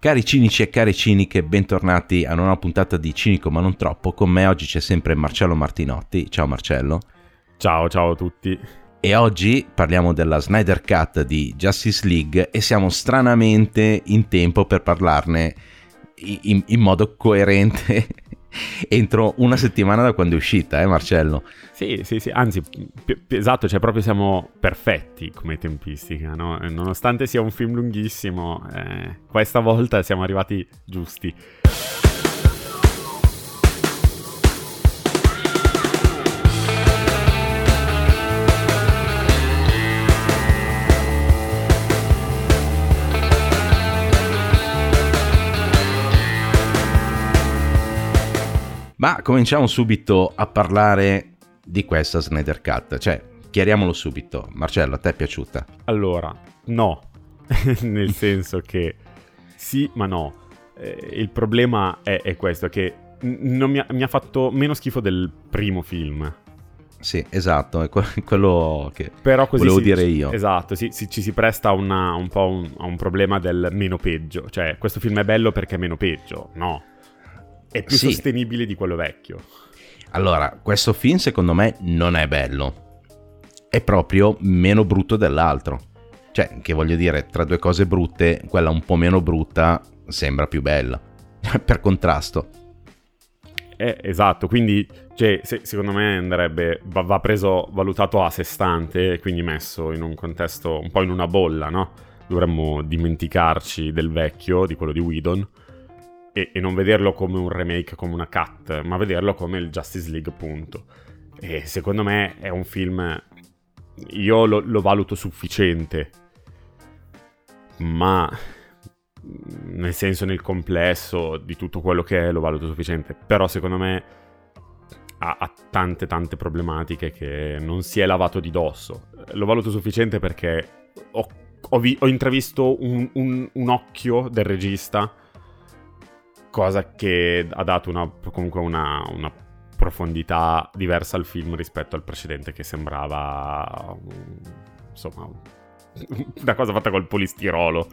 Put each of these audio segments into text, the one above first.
Cari cinici e cari ciniche, bentornati a una nuova puntata di Cinico ma non troppo. Con me oggi c'è sempre Marcello Martinotti. Ciao Marcello. Ciao, ciao a tutti. E oggi parliamo della Snyder Cut di Justice League e siamo stranamente in tempo per parlarne in, in modo coerente entro una settimana da quando è uscita, eh Marcello? Sì, sì, sì, anzi, p- p- esatto, cioè proprio siamo perfetti come tempistica, no? Nonostante sia un film lunghissimo, eh, questa volta siamo arrivati giusti. Ma cominciamo subito a parlare di questa Snyder Cut, cioè chiariamolo subito. Marcello, a te è piaciuta? Allora, no, nel senso che sì, ma no. Eh, il problema è, è questo, che mi ha, mi ha fatto meno schifo del primo film. Sì, esatto, è quello che Però così volevo si, dire io. Esatto, sì, si, ci si presta una, un po' un, a un problema del meno peggio. Cioè, questo film è bello perché è meno peggio. No, è più sì. sostenibile di quello vecchio. Allora, questo film secondo me non è bello. È proprio meno brutto dell'altro. Cioè, che voglio dire, tra due cose brutte, quella un po' meno brutta sembra più bella. per contrasto. Eh, esatto, quindi cioè, se, secondo me andrebbe, va, va, preso, valutato a sé stante, quindi messo in un contesto, un po' in una bolla, no? Dovremmo dimenticarci del vecchio, di quello di Whedon, e, e, non vederlo come un remake, come una cut, ma vederlo come il Justice League, punto. E secondo me è un film. Io lo, lo valuto sufficiente, ma nel senso nel complesso di tutto quello che è lo valuto sufficiente. Però secondo me ha, ha tante tante problematiche che non si è lavato di dosso. Lo valuto sufficiente perché ho, ho, vi, ho intravisto un, un, un occhio del regista cosa che ha dato una, comunque una, una, profondità diversa al film rispetto al precedente che sembrava insomma una cosa fatta col polistirolo.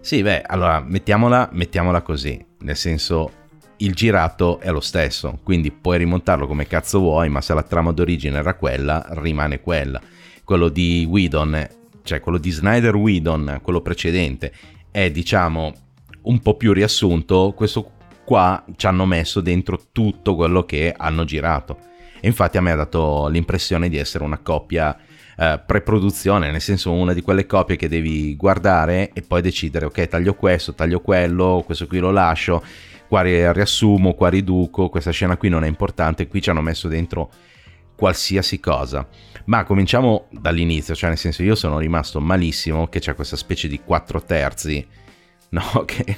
Sì, beh, allora mettiamola, mettiamola così, nel senso il girato è lo stesso, quindi puoi rimontarlo come cazzo vuoi, ma se la trama d'origine era quella, rimane quella. Quello di Whedon, cioè quello di Snyder Whedon, quello precedente, è diciamo un po' più riassunto, questo qua ci hanno messo dentro tutto quello che hanno girato. E infatti a me ha dato l'impressione di essere una coppia eh, pre-produzione, nel senso una di quelle copie che devi guardare e poi decidere, ok, taglio questo, taglio quello, questo qui lo lascio, qua riassumo, qua riduco, questa scena qui non è importante, qui ci hanno messo dentro qualsiasi cosa. Ma cominciamo dall'inizio, cioè nel senso io sono rimasto malissimo che c'è questa specie di 4 terzi no? Che,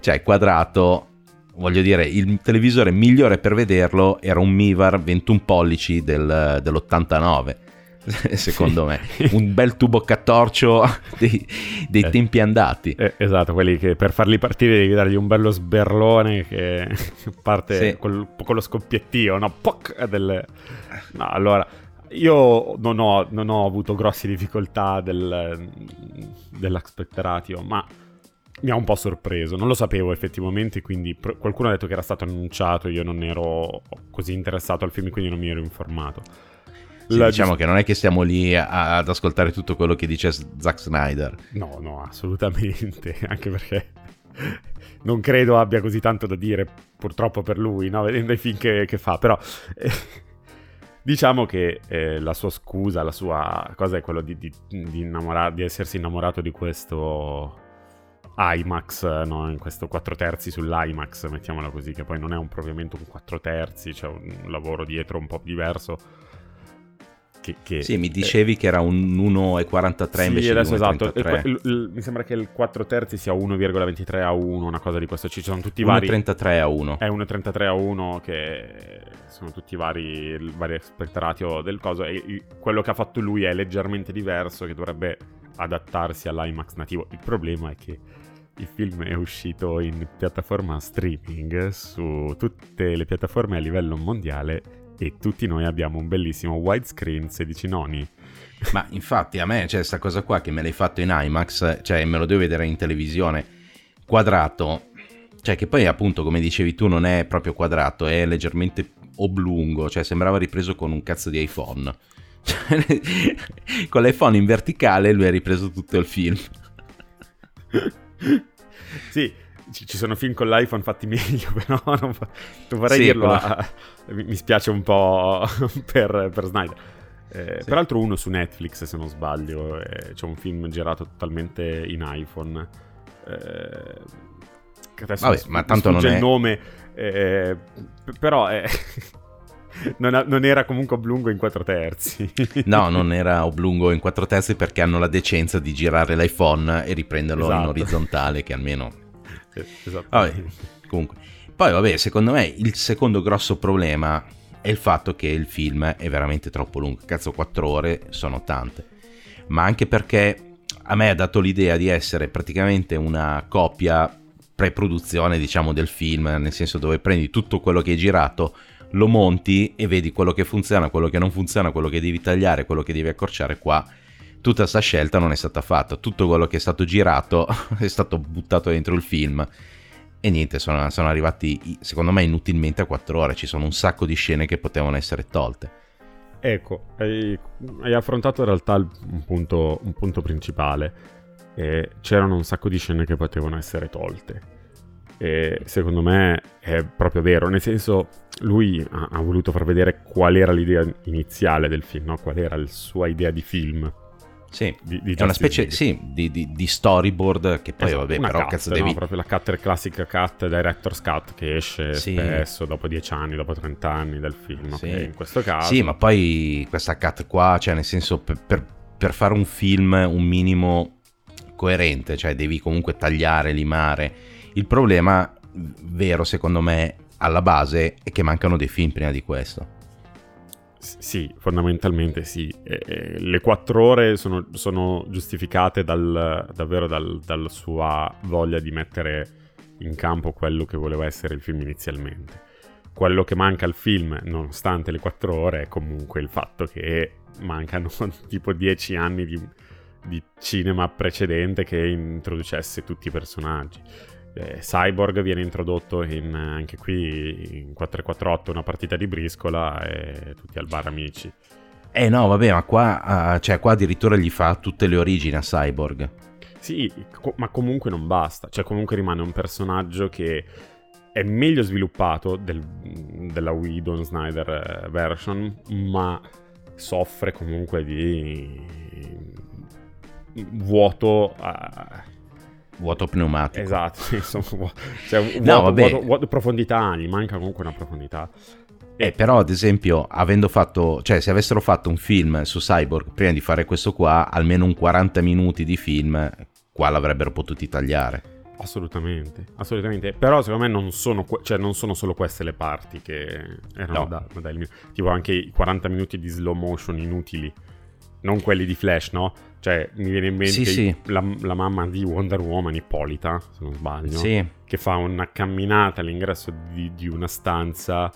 cioè, quadrato, voglio dire, il televisore migliore per vederlo era un Mivar 21 pollici del, dell'89 secondo me un bel tubo cattorcio dei, dei eh, tempi andati eh, esatto quelli che per farli partire devi dargli un bello sberlone che parte sì. col, con lo scoppiettio no? Poc, del... no allora io non ho, non ho avuto grosse difficoltà del, dell'aspetteratio ma mi ha un po' sorpreso, non lo sapevo effettivamente, quindi pr- qualcuno ha detto che era stato annunciato, io non ero così interessato al film, quindi non mi ero informato. Sì, diciamo che non è che stiamo lì a- ad ascoltare tutto quello che dice Zack Snyder. No, no, assolutamente, anche perché non credo abbia così tanto da dire, purtroppo per lui, no? vedendo i film che, che fa, però... Diciamo che eh, la sua scusa, la sua cosa è quello di, di, di, innamora- di essersi innamorato di questo IMAX, no? in questo 4 terzi sull'IMAX, mettiamola così, che poi non è un, propriamente un 4 terzi, c'è un lavoro dietro un po' diverso. Che, che, sì, mi dicevi eh, che era un 1,43 sì, invece adesso esatto. Il, il, mi sembra che il 4 terzi sia 1,23 a 1, una cosa di questo. Ci sono tutti i vari. 1,33 a 1. È 1,33 a 1 che sono tutti i vari, vari aspettatio del coso. E quello che ha fatto lui è leggermente diverso, che dovrebbe adattarsi all'IMAX nativo. Il problema è che il film è uscito in piattaforma streaming su tutte le piattaforme a livello mondiale e tutti noi abbiamo un bellissimo widescreen 16 noni. Ma infatti a me c'è questa cosa qua che me l'hai fatto in IMAX, cioè me lo devo vedere in televisione. quadrato, cioè che poi appunto come dicevi tu non è proprio quadrato, è leggermente oblungo, cioè sembrava ripreso con un cazzo di iPhone. con l'iPhone in verticale lui ha ripreso tutto il film. sì, ci sono film con l'iPhone fatti meglio, però non, non vorrei sì, dirlo. A, mi spiace un po' per, per Snyder. Eh, sì. Peraltro uno su Netflix, se non sbaglio, eh, c'è un film girato totalmente in iPhone. Eh, adesso Vabbè, ma tanto non è... il nome, eh, però è... non, non, era comunque oblungo in 4 terzi. no, non era oblungo in 4 terzi perché hanno la decenza di girare l'iPhone e riprenderlo esatto. in orizzontale, che almeno... Esatto. Vabbè, comunque. Poi, vabbè, secondo me il secondo grosso problema è il fatto che il film è veramente troppo lungo. Cazzo, 4 ore sono tante. Ma anche perché a me ha dato l'idea di essere praticamente una copia pre-produzione, diciamo, del film, nel senso dove prendi tutto quello che hai girato, lo monti e vedi quello che funziona, quello che non funziona, quello che devi tagliare, quello che devi accorciare qua. Tutta questa scelta non è stata fatta, tutto quello che è stato girato è stato buttato dentro il film e niente, sono, sono arrivati secondo me inutilmente a 4 ore, ci sono un sacco di scene che potevano essere tolte. Ecco, hai, hai affrontato in realtà un punto, un punto principale. Eh, c'erano un sacco di scene che potevano essere tolte. E secondo me è proprio vero, nel senso lui ha, ha voluto far vedere qual era l'idea iniziale del film, no? qual era la sua idea di film. Sì, di, di è una specie sì, di, di, storyboard che poi esatto, vabbè però cut, cazzo devi... No, proprio la cut classica cut, director's cut che esce sì. spesso dopo 10 anni, dopo 30 anni del film, sì. Okay, in questo caso... Sì, ma poi questa cut qua, cioè nel senso per, per, per fare un film un minimo coerente, cioè devi comunque tagliare, limare. Il problema vero secondo me alla base è che mancano dei film prima di questo. Sì, fondamentalmente sì. E, le quattro ore sono, sono giustificate dal, davvero dal, dalla sua voglia di mettere in campo quello che voleva essere il film inizialmente. Quello che manca al film, nonostante le quattro ore, è comunque il fatto che mancano tipo dieci anni di, di cinema precedente che introducesse tutti i personaggi eh, Cyborg viene introdotto in, anche qui in 448, una partita di briscola e tutti al bar amici. Eh no, vabbè, ma qua, uh, cioè, qua addirittura gli fa tutte le origini a Cyborg. Sì, co- ma comunque non basta. Cioè, comunque rimane un personaggio che è meglio sviluppato del, della Whedon Snyder eh, version, ma soffre comunque di vuoto. Uh, vuoto pneumatico. Esatto, insomma, cioè, vuoto, no, vabbè. Vuoto, vuoto, profondità, gli manca comunque una profondità. Eh, però, ad esempio, avendo fatto, cioè, se avessero fatto un film su Cyborg prima di fare questo qua, almeno un 40 minuti di film, qua l'avrebbero potuti tagliare. Assolutamente, assolutamente. Però secondo me non sono, cioè, non sono solo queste le parti che erano no. da, da Tipo anche i 40 minuti di slow motion inutili non quelli di Flash, no? Cioè, mi viene in mente sì, sì. La, la, mamma di Wonder Woman, Ippolita, se non sbaglio, sì. che fa una camminata all'ingresso di, di una stanza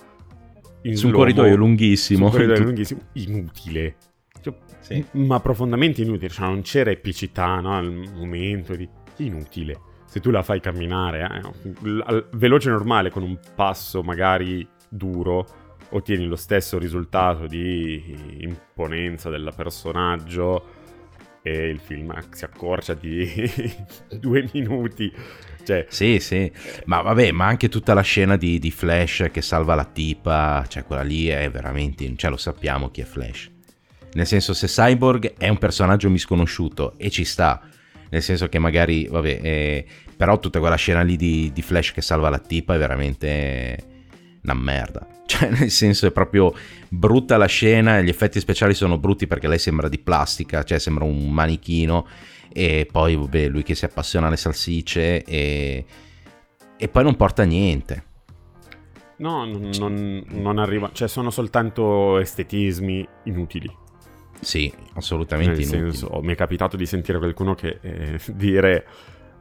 in su un corridoio lunghissimo. Su un corridoio lunghissimo, inutile. Cioè, sì. Ma profondamente inutile, cioè non c'era epicità, no? Al momento di... Inutile. Se tu la fai camminare, eh, veloce normale, con un passo magari duro, ottieni lo stesso risultato di imponenza del personaggio e il film si accorcia di due minuti. Cioè, sì, sì, ma vabbè, ma anche tutta la scena di, di, Flash che salva la tipa, cioè quella lì è veramente, cioè lo sappiamo chi è Flash. Nel senso, se Cyborg è un personaggio misconosciuto e ci sta, nel senso che magari, vabbè, eh, però tutta quella scena lì di, di Flash che salva la tipa è veramente una merda. Cioè, nel senso, è proprio brutta la scena. Gli effetti speciali sono brutti perché lei sembra di plastica, cioè sembra un manichino. E poi, vabbè, lui che si appassiona alle salsicce e, e poi non porta niente. No, non, non, non, arriva, cioè sono soltanto estetismi inutili. Sì, assolutamente Nel inutili. Senso, mi è capitato di sentire qualcuno che eh, dire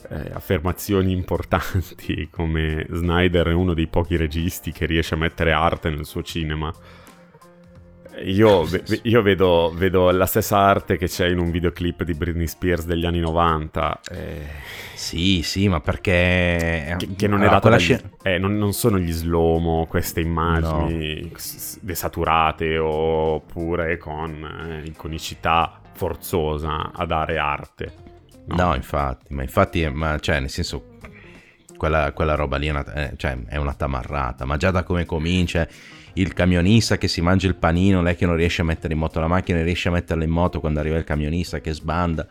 eh, affermazioni importanti come Snyder è uno dei pochi registi che riesce a mettere arte nel suo cinema. Io, io vedo, vedo, la stessa arte che c'è in un videoclip di Britney Spears degli anni 90. Eh... Sì, sì, ma perché... Che, che non è data dagli... scena... eh, non, non, sono gli slow queste immagini no. desaturate oppure con eh, iconicità forzosa a dare arte. No, no. infatti, ma infatti, ma, cioè, nel senso, quella, quella roba lì è una, eh, cioè, è una tamarrata, ma già da come comincia il camionista che si mangia il panino, lei che non riesce a mettere in moto la macchina, riesce a metterla in moto quando arriva il camionista che sbanda,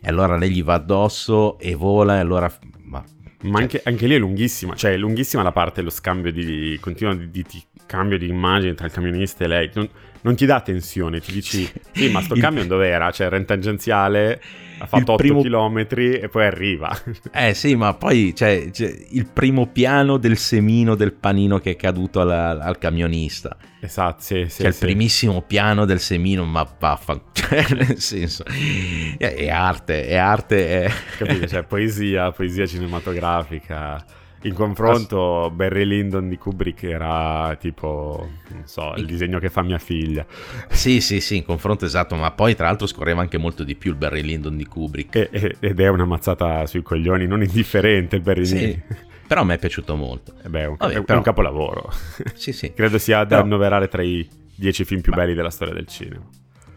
e allora lei gli va addosso e vola, e allora... Ma, ma anche, anche, lì è lunghissima, cioè è lunghissima la parte dello scambio di, continuo di, di, di cambio di immagine tra il camionista e lei, non, non ti dà tensione, ti dici, sì. Ma sto il... camion dov'era? Cioè era in tangenziale ha fatto 8 primo... km e poi arriva. Eh sì, ma poi c'è, c'è, il primo piano del semino del panino che è caduto alla, al camionista. Esatto, sì, sì. C'è sì. il primissimo piano del semino, ma vaffa, cioè nel senso, è, è arte, è arte. È... Capito, cioè poesia, poesia cinematografica. In confronto, Barry Lyndon di Kubrick era tipo, non so, il disegno che fa mia figlia. Sì, sì, sì, in confronto esatto, ma poi tra l'altro scorreva anche molto di più il Barry Lyndon di Kubrick. E, ed è una mazzata sui coglioni, non indifferente il Barry sì. Lyndon. Però a me è piaciuto molto. Eh beh, è un, Vabbè, è però... un capolavoro. Sì, sì. Credo sia da annoverare tra i dieci film più ma... belli della storia del cinema.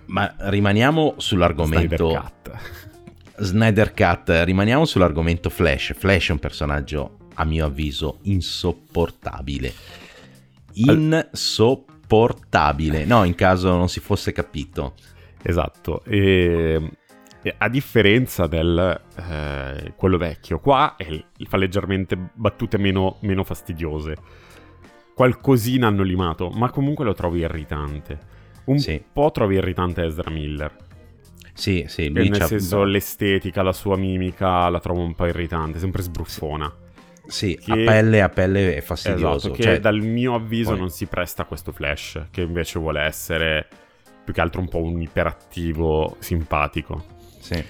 Ma rimaniamo sull'argomento... Snyder Cut. Snyder Cut, rimaniamo sull'argomento Flash. Flash è un personaggio a mio avviso insopportabile. Insopportabile. No, in caso non si fosse capito. Esatto. E, e a differenza del eh, quello vecchio, qua è, fa leggermente battute meno, meno fastidiose. Qualcosina hanno limato, ma comunque lo trovo irritante. Un sì. po' trovi irritante Ezra Miller. Sì, sì, lui nel senso l'estetica, la sua mimica la trovo un po' irritante, sempre sbruffona. Sì, che... a pelle a pelle è fastidioso. Esatto, che cioè... dal mio avviso Poi... non si presta a questo flash, che invece vuole essere più che altro un po' un iperattivo simpatico. Sì.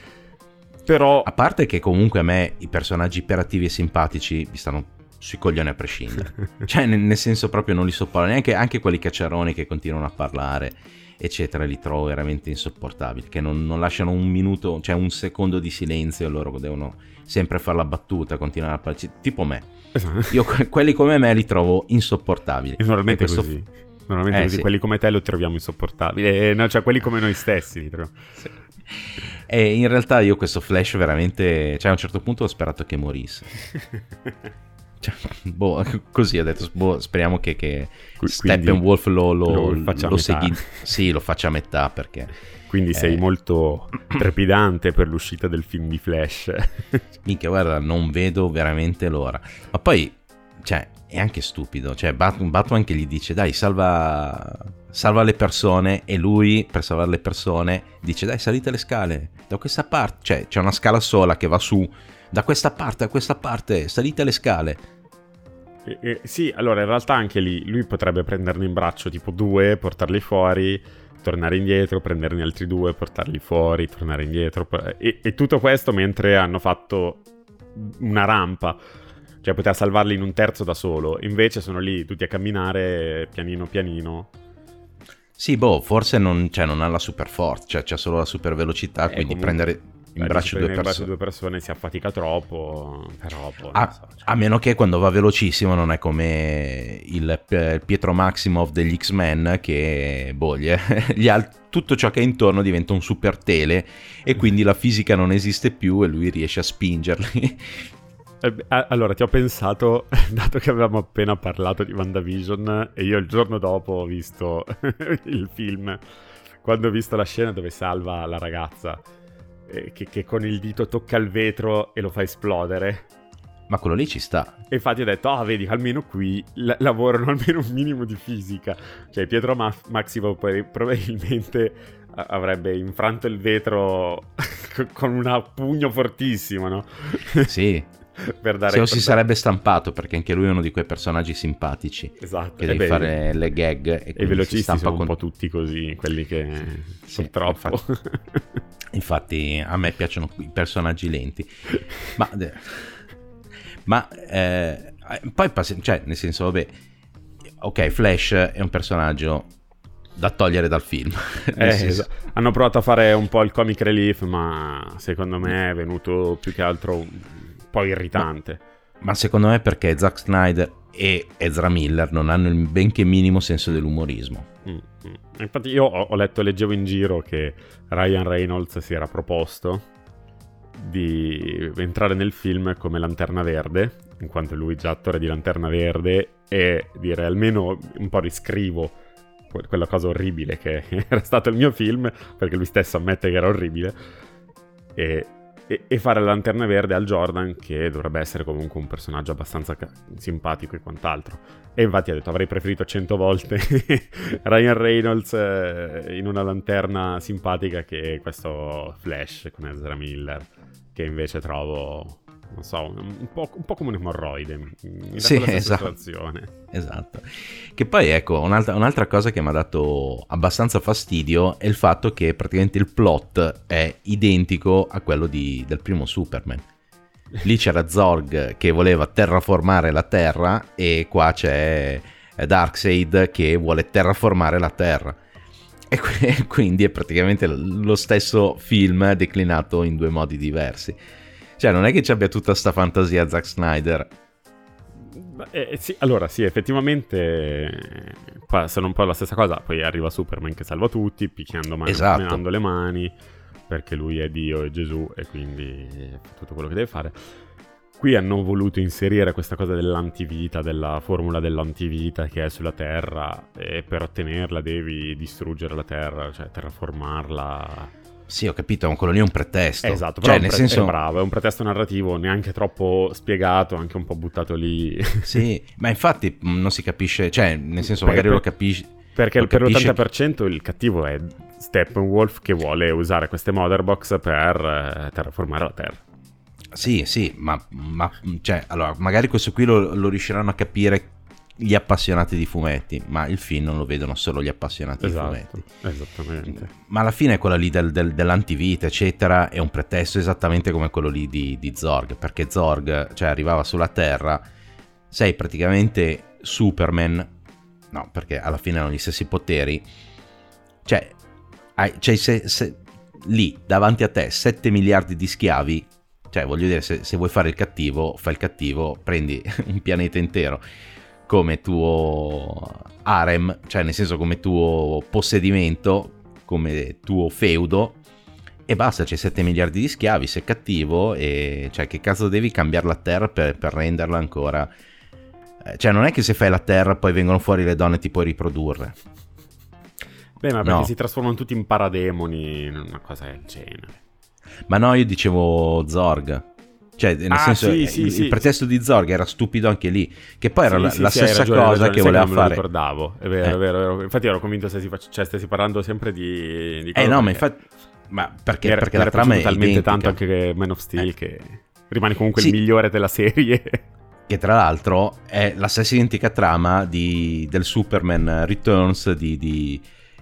Però... A parte che comunque a me i personaggi iperattivi e simpatici mi stanno sui coglioni a prescindere. cioè, nel, nel, senso proprio non li sopporto. Neanche anche quelli cacciaroni che continuano a parlare, eccetera, li trovo veramente insopportabili. Che non, non lasciano un minuto, cioè un secondo di silenzio loro devono sempre fare la battuta, continuare a parlare, tipo me. Esatto. Io quelli come me li trovo insopportabili. E normalmente questo... così. Normalmente eh, così, sì. quelli come te li troviamo insopportabili, eh, no, cioè quelli come noi stessi li troviamo. Sì. E in realtà io questo Flash veramente, cioè a un certo punto ho sperato che morisse. Cioè, boh, così ho detto, boh, speriamo che, che Steppenwolf lo, lo, lo, lo segui, sì, lo faccia a metà perché quindi sei eh. molto trepidante per l'uscita del film di Flash. Minchia, guarda, non vedo veramente l'ora. Ma poi, cioè, è anche stupido. Cioè, Batman, che gli dice, dai, salva, salva le persone. E lui, per salvare le persone, dice, dai, salite le scale. Da questa parte, cioè, c'è una scala sola che va su. Da questa parte a questa parte, salite le scale. Eh, eh, sì, allora in realtà anche lì lui potrebbe prenderne in braccio tipo due, portarli fuori tornare indietro, prenderne altri due, portarli fuori, tornare indietro. E, e tutto questo mentre hanno fatto una rampa. Cioè poteva salvarli in un terzo da solo. Invece sono lì tutti a camminare pianino pianino. Sì, boh, forse non, cioè, non ha la super forza, cioè c'è solo la super velocità, eh, quindi prendere in braccio due persone. braccio due persone si affatica troppo, però boh, a, so, cioè. a, meno che quando va velocissimo non è come il, il Pietro Maximov degli X-Men che boh, gli, gli ha, tutto ciò che è intorno diventa un super tele e quindi la fisica non esiste più e lui riesce a spingerli. Eh, allora, ti ho pensato, dato che avevamo appena parlato di WandaVision e io il giorno dopo ho visto il film, quando ho visto la scena dove salva la ragazza eh, che, che, con il dito tocca il vetro e lo fa esplodere. Ma quello lì ci sta. E infatti ho detto, ah, vedi, almeno qui l- lavorano almeno un minimo di fisica. Cioè, Pietro Ma- Maximo probabilmente avrebbe infranto il vetro con un pugno fortissimo, no? Sì. per dare... Se lo si sarebbe stampato, perché anche lui è uno di quei personaggi simpatici. Esatto. Che devi fare le gag e, e velocisti sono con... un po' tutti così, quelli che sì, purtroppo... Infatti, infatti, a me piacciono i personaggi lenti. Ma... ma eh, poi, cioè, nel senso, vabbè... Ok, Flash è un personaggio da togliere dal film. Eh, esatto. Hanno provato a fare un po' il comic relief, ma secondo me è venuto più che altro po' irritante. Ma, ma secondo me perché Zack Snyder e Ezra Miller non hanno il benché minimo senso dell'umorismo. Mm, mm. Infatti io ho, ho letto, leggevo in giro che Ryan Reynolds si era proposto di entrare nel film come Lanterna Verde, in quanto lui già attore di Lanterna Verde, e dire almeno un po' riscrivo quella cosa orribile che era stato il mio film, perché lui stesso ammette che era orribile, e, e, e fare la Lanterna Verde al Jordan, che dovrebbe essere comunque un personaggio abbastanza ca- simpatico e quant'altro. E infatti ha detto avrei preferito cento volte Ryan Reynolds eh, in una lanterna simpatica che questo Flash con Ezra Miller, che invece trovo non so, un po', un po', come un'emorroide. Mi sì, esatto. esatto. Che poi ecco, un'altra, un'altra cosa che mi ha dato abbastanza fastidio è il fatto che praticamente il plot è identico a quello di, del primo Superman. Lì c'era Zorg che voleva terraformare la Terra e qua c'è Darkseid che vuole terraformare la Terra. E quindi è praticamente lo stesso film declinato in due modi diversi. Cioè, non è che ci abbia tutta sta fantasia Zack Snyder. Eh, eh, sì, allora sì, effettivamente qua sono un po' la stessa cosa. Poi arriva Superman che salva tutti, picchiando mani, esatto. le mani, perché lui è Dio e Gesù e quindi tutto quello che deve fare. Qui hanno voluto inserire questa cosa dell'antivita, della formula dell'antivita che è sulla Terra e per ottenerla devi distruggere la Terra, cioè terraformarla sì, ho capito, ma quello lì è un pretesto. Esatto, cioè, nel pre- senso... è bravo, è un pretesto narrativo neanche troppo spiegato, anche un po' buttato lì. sì, ma infatti mm, non si capisce, cioè, nel senso magari per, lo capisci... Perché per l'80% che... il cattivo è Steppenwolf che vuole usare queste motherbox per eh, terraformare la Terra. Sì, sì, ma, ma cioè, allora, magari questo qui lo, lo riusciranno a capire gli appassionati di fumetti, ma il film non lo vedono solo gli appassionati esatto, di fumetti. Esattamente. Ma alla fine quella lì del, del, dell'antivita, eccetera, è un pretesto esattamente come quello lì di, di Zorg, perché Zorg, cioè, arrivava sulla Terra, sei praticamente Superman, no, perché alla fine hanno gli stessi poteri, cioè, hai, cioè se, se, lì davanti a te 7 miliardi di schiavi, cioè voglio dire, se, se vuoi fare il cattivo, fai il cattivo, prendi un pianeta intero come tuo harem, cioè nel senso come tuo possedimento, come tuo feudo, e basta, c'è 7 miliardi di schiavi, sei cattivo, e cioè che cazzo devi cambiare la terra per, per renderla ancora... Eh, cioè non è che se fai la terra poi vengono fuori le donne e ti puoi riprodurre. Beh, ma perché no. si trasformano tutti in parademoni, una cosa del genere. Ma no, io dicevo Zorg. Cioè, nel ah, senso, sì, sì, il, sì. il, pretesto di Zorg era stupido anche lì. Che poi era la, la stessa ragione, cosa ragione, che voleva fare. Non lo ricordavo, è vero, eh. è vero, è vero. Infatti ero convinto se si fac- cioè, stessi parlando sempre di... di eh no, ma infatti... Ma perché, era, perché la trama è talmente identica. tanto anche Man of Steel eh. che rimane comunque il migliore della serie. Che tra l'altro è la stessa identica trama di, del Superman Returns di, di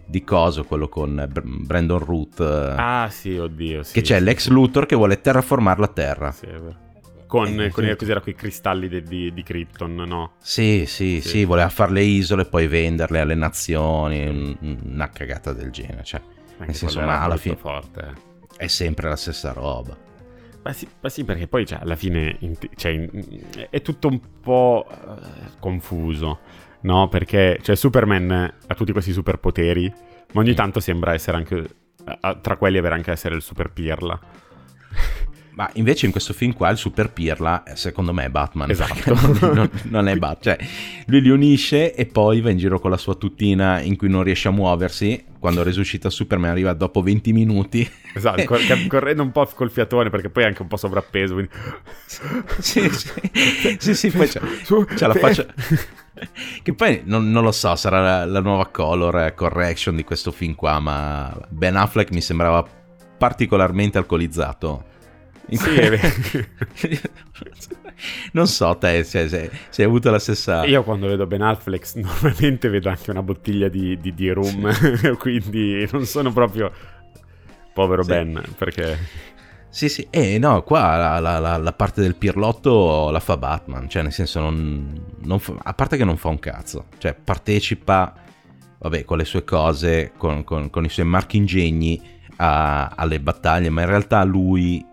di Coso, quello con Brandon Root. Ah, sì, oddio. Sì, che c'è sì, l'ex Luthor che vuole terraformare la Terra. Sì, è vero. Con, eh, con cos'era quei cristalli di, di, di, Krypton, no? Sì, sì, sì, sì, voleva fare le isole e poi venderle alle nazioni, una cagata del genere, cioè, Anche nel senso, ma alla fine forte. è sempre la stessa roba. Ma sì, ma sì perché poi cioè, alla fine cioè, è tutto un po' uh, confuso no? Perché cioè, Superman ha tutti questi superpoteri, ma ogni tanto sembra essere anche, tra quelli avere anche essere il super pirla. Ma invece in questo film qua il super pirla, secondo me, è Batman. Esatto. non, non, è Batman. Cioè, lui li unisce e poi va in giro con la sua tutina in cui non riesce a muoversi. Quando resuscita Superman arriva dopo 20 minuti. Esatto, cor- correndo un po' col fiatone perché poi è anche un po' sovrappeso. Quindi... sì, sì, sì, sì, poi c'è, c'è la faccia... che poi non, non, lo so, sarà la, la, nuova color correction di questo film qua, ma Ben Affleck mi sembrava particolarmente alcolizzato. Sì, non so te se, se, se, hai avuto la stessa... Io quando vedo Ben Affleck normalmente vedo anche una bottiglia di, di, di rum, sì. quindi non sono proprio povero sì. Ben, perché... Sì, sì, e eh, no, qua la, la, la, la, parte del pirlotto la fa Batman, cioè nel senso non, non fa, a parte che non fa un cazzo, cioè partecipa vabbè, con le sue cose, con, con, con i suoi marchingegni a, alle battaglie, ma in realtà lui,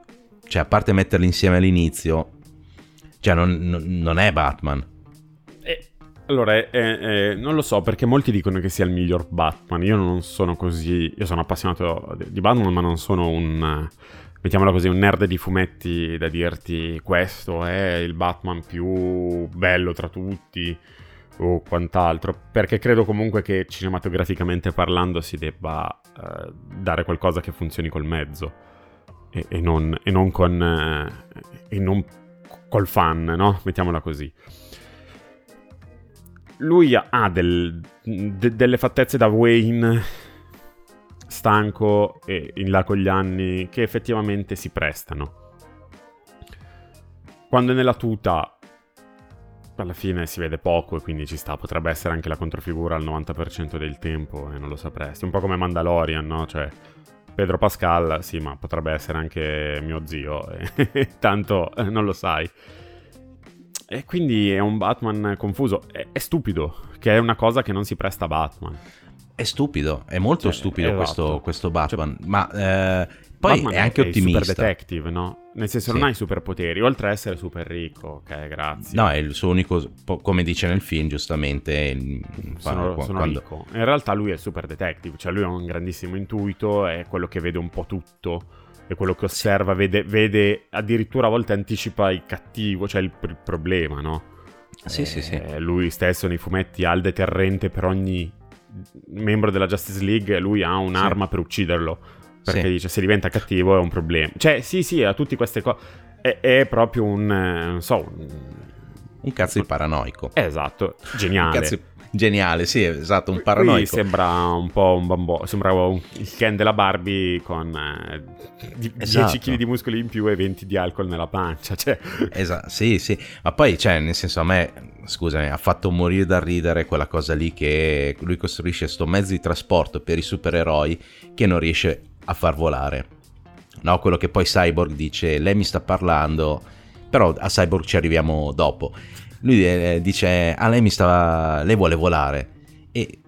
cioè a parte metterli insieme all'inizio, cioè non, non, non è Batman. Eh, allora, eh, eh, non lo so perché molti dicono che sia il miglior Batman. Io non sono così. Io sono appassionato di Batman, ma non sono un. Mettiamola così, un nerd di fumetti da dirti questo è il Batman più bello tra tutti o quant'altro, perché credo comunque che cinematograficamente parlando si debba eh, dare qualcosa che funzioni col mezzo e, e, non, e non, con eh, e non col fan, no? Mettiamola così. Lui ha del, de, delle fattezze da Wayne stanco e in là con gli anni che effettivamente si prestano. Quando è nella tuta alla fine si vede poco e quindi ci sta, potrebbe essere anche la controfigura al 90% del tempo e non lo sapresti. Un po' come Mandalorian, no? Cioè, Pedro Pascal, sì, ma potrebbe essere anche mio zio, e tanto eh, non lo sai. E quindi è un Batman confuso, è, è, stupido, che è una cosa che non si presta a Batman. È stupido, è molto cioè, stupido esatto. questo, questo, Batman, cioè, ma eh, poi Batman è anche è ottimista. È super detective, no? Nel senso sì. non hai superpoteri, oltre a essere super ricco, ok, grazie. No, è il suo unico, come dice nel film, giustamente... Sono, quando, sono ricco. In realtà lui è super detective, cioè lui ha un grandissimo intuito, è quello che vede un po' tutto, è quello che osserva, vede, vede addirittura a volte anticipa il cattivo, cioè il, il problema, no? Sì, eh, sì, sì. Lui stesso nei fumetti ha il deterrente per ogni membro della Justice League, lui ha un'arma sì. per ucciderlo perché sì. dice se diventa cattivo è un problema. Cioè, sì, sì, ha tutte queste cose. È, è, proprio un. Eh, non so. Un, un cazzo di paranoico. Esatto, geniale. Un cazzo geniale, sì, esatto, un paranoico. Qui sembra un po' un bambò, sembra un, il Ken della Barbie con eh, 10 esatto. kg di muscoli in più e 20 di alcol nella pancia, cioè. Esatto, sì, sì, ma poi, cioè, nel senso, a me, scusami, ha fatto morire da ridere quella cosa lì che lui costruisce sto mezzo di trasporto per i supereroi che non riesce a far volare. No, quello che poi Cyborg dice, lei mi sta parlando, però a Cyborg ci arriviamo dopo. Lui eh, dice, ah lei mi sta, lei vuole volare. E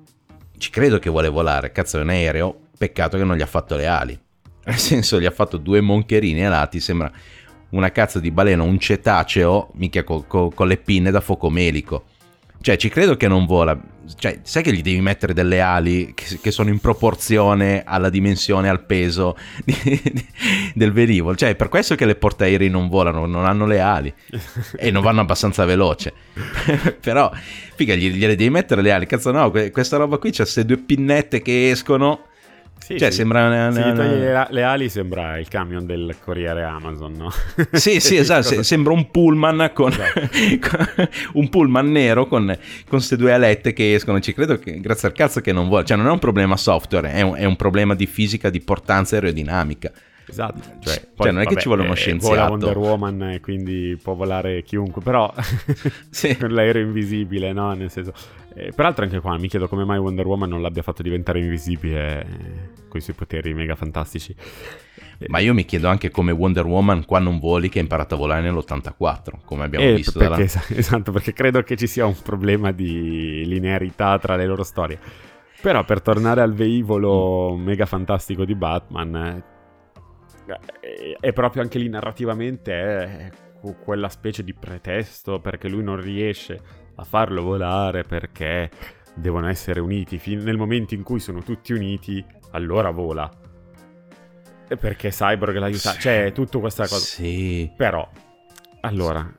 ci credo che vuole volare, cazzo è un aereo, peccato che non gli ha fatto le ali. Nel senso, gli ha fatto due moncherini alati, sembra una cazzo di baleno, un cetaceo, mica co- co- con le pinne da fuoco melico. Cioè, ci credo che non vola. Cioè, sai che gli devi mettere delle ali che, che sono in proporzione alla dimensione, al peso di, di, del velivolo. Cioè, è per questo che le portaerei non volano, non hanno le ali e non vanno abbastanza veloce. Però, figa, gliele devi mettere le ali. Cazzo, no, questa roba qui c'ha queste due pinnette che escono sì, cioè, sì. sembra una, Se una... Le, le, ali sembra il camion del corriere Amazon, no? Sì, sì, esatto. sembra un pullman con, esatto. un pullman nero con queste due alette che escono. Ci credo che grazie al cazzo che non vuole. Cioè, non è un problema software, è un, è un problema di fisica, di portanza aerodinamica. Esatto, cioè, cioè poi, non è vabbè, che ci vuole uno eh, scienziato. Vola Wonder Woman e quindi può volare chiunque, però sì. con l'aereo invisibile, no? Nel senso... Eh, peraltro anche qua mi chiedo come mai Wonder Woman non l'abbia fatto diventare invisibile eh, con i suoi poteri mega fantastici. Ma io mi chiedo anche come Wonder Woman qua non voli che ha imparato a volare nell'84, come abbiamo eh, visto. Perché, dalla... Esatto, perché credo che ci sia un problema di linearità tra le loro storie. Però per tornare al velivolo mm. mega fantastico di Batman, eh, è proprio anche lì narrativamente è quella specie di pretesto perché lui non riesce a farlo volare perché devono essere uniti. Fin nel momento in cui sono tutti uniti, allora vola. E perché Cyborg l'aiuta. Sì. Cioè, tutta questa cosa. Sì. Però, allora,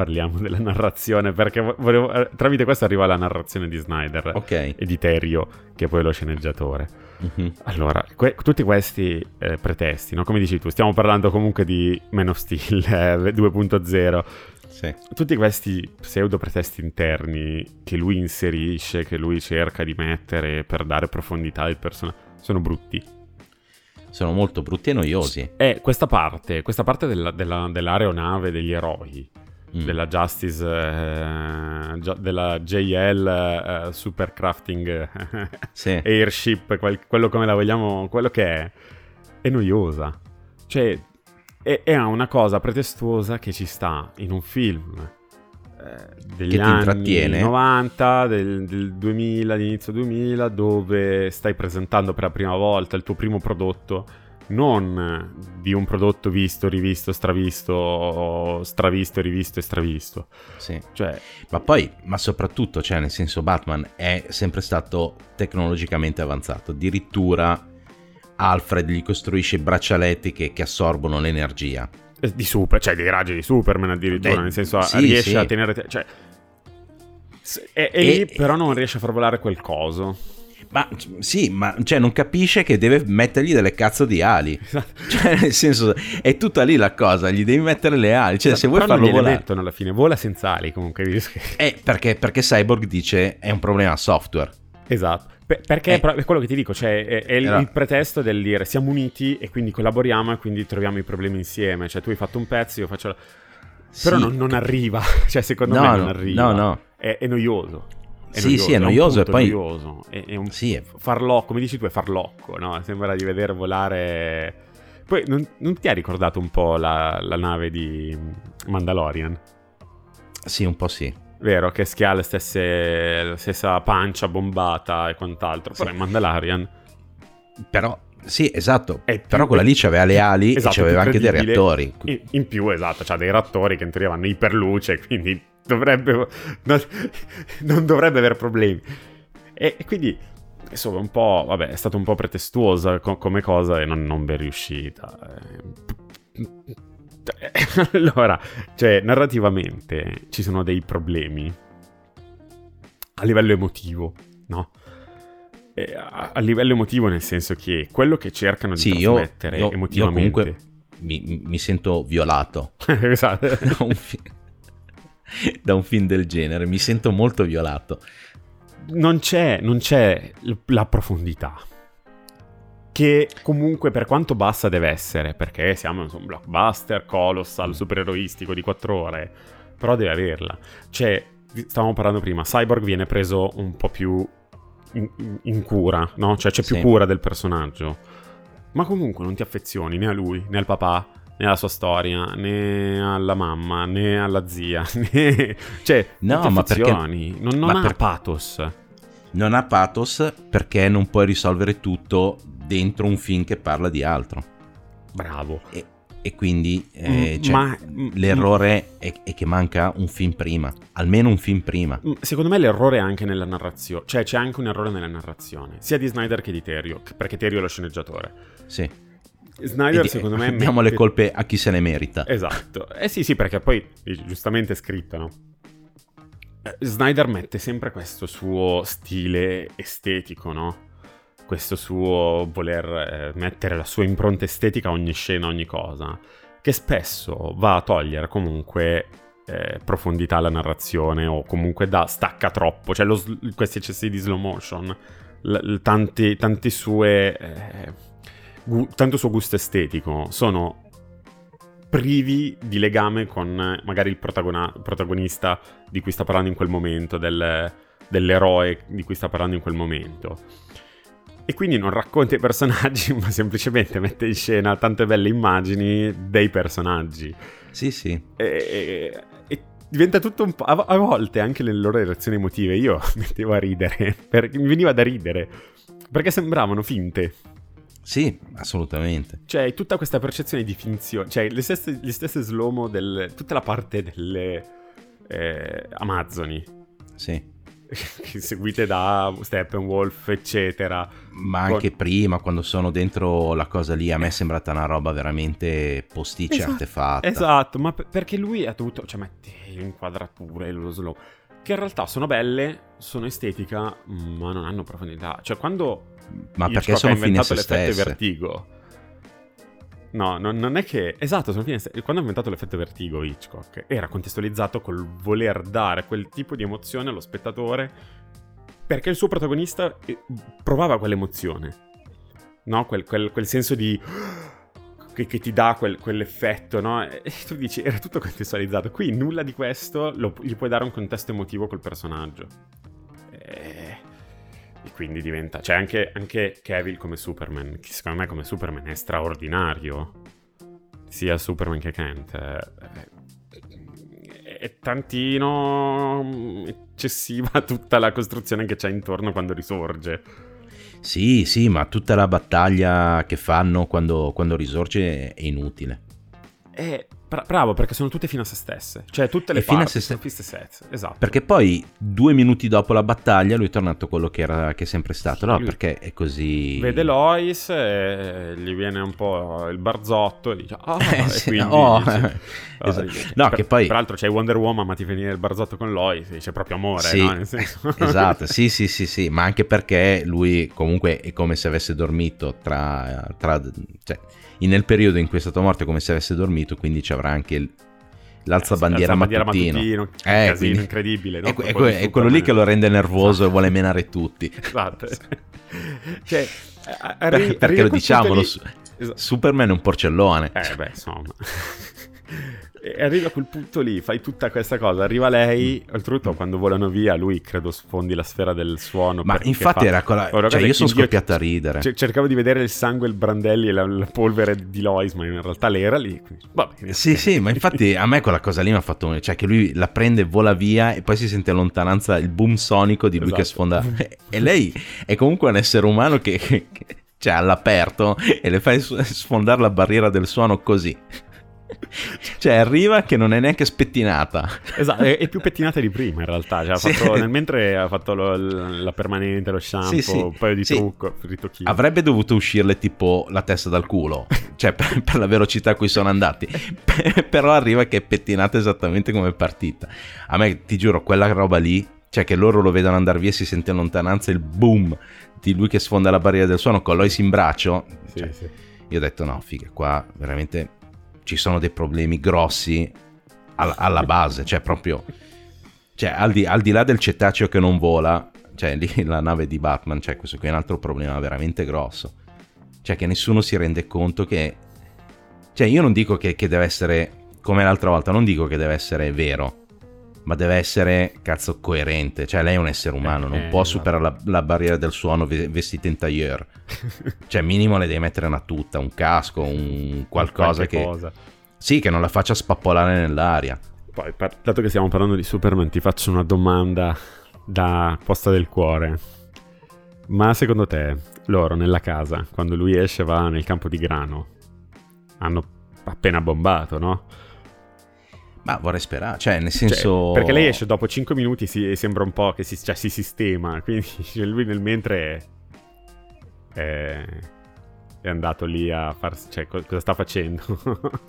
parliamo della narrazione perché volevo, eh, tramite questo arriva la narrazione di Snyder okay. e di Terio, che è poi lo sceneggiatore. Mm-hmm. Allora, que- tutti questi eh, pretesti, no? come dici tu, stiamo parlando comunque di Man of Steel eh, 2.0. Sì. Tutti questi pseudo pretesti interni che lui inserisce, che lui cerca di mettere per dare profondità al personaggio, sono brutti. Sono molto brutti e noiosi. E questa parte, questa parte della, della, dell'aeronave degli eroi, mm. della Justice, eh, della JL eh, Supercrafting sì. Airship, quel, quello come la vogliamo, quello che è, è noiosa. Cioè, è, è una cosa pretestuosa che ci sta in un film degli anni 90, del, del 2000, all'inizio 2000, dove stai presentando per la prima volta il tuo primo prodotto non di un prodotto visto, rivisto, stravisto, stravisto, rivisto e stravisto. Sì. Cioè, ma poi, ma soprattutto, cioè, nel senso, Batman è sempre stato tecnologicamente avanzato. Addirittura Alfred gli costruisce braccialetti che, che assorbono l'energia. Eh, di super, cioè dei raggi di Superman addirittura, Beh, nel senso sì, riesce sì. a tenere... Cioè, è, è e, lì, però non riesce a far volare quel coso. Ma sì, ma cioè, non capisce che deve mettergli delle cazzo di ali. Esatto. Cioè, nel senso, è tutta lì la cosa, gli devi mettere le ali. Cioè, esatto, se vuoi farlo volare. mettono alla fine, vola senza ali comunque. Eh, perché, perché Cyborg dice è un problema software. Esatto. Per, perché eh. è quello che ti dico, cioè è, è il, il, pretesto del dire siamo uniti e quindi collaboriamo e quindi troviamo i problemi insieme. Cioè tu hai fatto un pezzo, io faccio... La... Però non, non, arriva, cioè secondo no, me non arriva. No, no. È, è noioso. È sì, noioso, sì, è noioso. È e poi... noioso. È, è un sì, è... farlocco, come dici tu, è farlocco, no? Sembra di vedere volare... Poi non, non ti ha ricordato un po' la, la, nave di Mandalorian? Sì, un po' sì. Vero, che le stesse, la stessa pancia bombata e quant'altro. Però sì. è Mandalorian. Però sì, esatto. Più, Però quella lì c'aveva le ali esatto, e c'aveva anche dei reattori. In, in più, esatto, c'ha dei reattori che in teoria vanno iperluce, quindi dovrebbe, non, non dovrebbe avere problemi. E, e, quindi, insomma, un po', vabbè, è stata un po' pretestuosa co- come cosa e non, non ben riuscita. allora, cioè, narrativamente ci sono dei problemi a livello emotivo, no? A, a, livello emotivo nel senso che quello che cercano di sì, trasmettere io, io, emotivamente... Io mi, mi, sento violato. esatto. da un film del genere. Mi sento molto violato. Non c'è, non c'è la profondità. Che comunque, per quanto bassa deve essere, perché siamo un blockbuster colossal, supereroistico di 4 ore, però deve averla. Cioè, stavamo parlando prima, Cyborg viene preso un po' più in, in cura, no? Cioè c'è più sì. cura del personaggio. Ma comunque non ti affezioni né a lui, né al papà, né alla sua storia, né alla mamma, né alla zia, né... cioè, no, ma perché... non, non ha per... pathos. Non ha pathos perché non puoi risolvere tutto dentro un film che parla di altro. Bravo. E, e quindi eh, mm, cioè, ma, mm, l'errore è, è, che manca un film prima, almeno un film prima. Mm, secondo me l'errore è anche nella narrazione, cioè c'è anche un errore nella narrazione, sia di Snyder che di Terio, perché Terio è lo sceneggiatore. Sì. Snyder, secondo me. Diamo mette... le colpe a chi se ne merita. Esatto. Eh sì, sì, perché poi giustamente è scritto, no? Eh, Snyder mette sempre questo suo stile estetico, no? Questo suo voler eh, mettere la sua impronta estetica a ogni scena, a ogni cosa, che spesso va a togliere comunque eh, profondità alla narrazione o comunque da, stacca troppo, cioè lo, questi eccessi di slow motion, l- l- tanti, tanti sue eh, gu- tanto suo gusto estetico, sono privi di legame con magari il protagonista di cui sta parlando in quel momento, del, dell'eroe di cui sta parlando in quel momento. E quindi non racconta i personaggi, ma semplicemente mette in scena tante belle immagini dei personaggi. Sì, sì. E, e, e diventa tutto un po'. A, a, volte anche le loro reazioni emotive io mettevo a ridere, perché mi veniva da ridere. Perché sembravano finte. Sì, assolutamente. Cioè, tutta questa percezione di finzione, cioè le stesse, le stesse slow-mo, del, tutta la parte delle eh, Amazzoni. Sì. seguite da Steppenwolf, eccetera. Ma anche Con... prima, quando sono dentro la cosa lì, a me è sembrata una roba veramente posticcia, esatto, artefatta. Esatto, ma p- perché lui ha dovuto, cioè, mette le inquadrature, lo slow, che in realtà sono belle, sono estetica, ma non hanno profondità. Cioè, quando ma perché sono fine a se stesse. vertigo. No, non, non, è che... Esatto, sono fine quando ha inventato l'effetto vertigo Hitchcock, era contestualizzato col voler dare quel tipo di emozione allo spettatore perché il suo protagonista eh, provava quell'emozione. No? Quel, quel, quel senso di... Che, che ti dà quel, quell'effetto, no? E tu dici, era tutto contestualizzato. Qui nulla di questo lo, gli puoi dare un contesto emotivo col personaggio. E e quindi diventa... C'è anche, anche Cavill come Superman, che secondo me come Superman è straordinario. Sia Superman che Kent. Eh, è tantino mm, eccessiva tutta la costruzione che c'è intorno quando risorge. Sì, sì, ma tutta la battaglia che fanno quando, quando risorge è inutile. È Bra- bravo, perché sono tutte fino a se stesse. Cioè, tutte le e parti se sono se stesse. Esatto. Perché poi, due minuti dopo la battaglia, lui è tornato quello che, era, che è sempre stato. No, perché è così... Vede Lois, e gli viene un po' il barzotto e dice... Oh, eh, sì, quindi oh. Dice, esatto. no, per, che poi... Peraltro c'è Wonder Woman, ma ti viene il barzotto con Lois, dice proprio amore, sì, no? Nel senso... esatto, sì, sì, sì, sì. Ma anche perché lui comunque è come se avesse dormito tra... tra cioè, nel periodo in cui è stato morto è come se avesse dormito, quindi ci avrà anche il, l'alzabandiera, eh, mattutino. mattutino eh, casino quindi, incredibile. No? È, è, è, è quello lì che lo rende nervoso e vuole menare tutti. Esatto. cioè, arri- perché lo diciamolo, lì... esatto. Superman è un porcellone. Eh beh, insomma. E arriva a quel punto lì, fai tutta questa cosa, arriva lei, oltretutto quando volano via lui credo sfondi la sfera del suono. Ma infatti fa... era quella... Oh, cioè io sono scoppiato a ridere. C- cercavo di vedere il sangue, il brandelli e la, la polvere di Lois, ma in realtà lei era lì. Vabbè, sì, sì, ma infatti a me quella cosa lì mi ha fatto... Cioè che lui la prende, vola via e poi si sente a lontananza il boom sonico di lui esatto. che sfonda... e lei è comunque un essere umano che... che cioè all'aperto e le fai sfondare la barriera del suono così cioè arriva che non è neanche spettinata. Esatto, è, è più pettinata di prima in realtà. Cioè, sì. fatto, nel mentre ha fatto lo, la permanente, lo shampoo, sì, sì. un paio di trucco, ritocchino. Avrebbe dovuto uscirle tipo la testa dal culo, cioè per, per la velocità a cui sono andati. Però arriva che è pettinata esattamente come è partita. A me, ti giuro, quella roba lì, cioè che loro lo vedono andare via e si sente in lontananza il boom di lui che sfonda la barriera del suono con Lois in braccio. Cioè, io ho detto no, figa, qua veramente ci sono dei problemi grossi alla, alla base, cioè proprio... Cioè, al di, al di, là del cetaceo che non vola, cioè lì la nave di Batman, cioè questo qui è un altro problema veramente grosso. Cioè che nessuno si rende conto che... Cioè io non dico che, che deve essere, come l'altra volta, non dico che deve essere vero, ma deve essere, cazzo, coerente. Cioè lei è un essere umano, non eh, può esatto. superare la, la, barriera del suono vestita in tailleur. cioè minimo le devi mettere una tuta, un casco, un qualcosa che... Cosa. Sì, che non la faccia spappolare nell'aria. Poi, dato che stiamo parlando di Superman, ti faccio una domanda da posta del cuore. Ma secondo te, loro nella casa, quando lui esce va nel campo di grano, hanno appena bombato, no? Ma vorrei sperare, cioè nel cioè, senso... Cioè, perché lei esce dopo 5 minuti e sembra un po' che si, cioè, si sistema, quindi lui nel mentre è, è andato lì a farsi... cioè cosa sta facendo?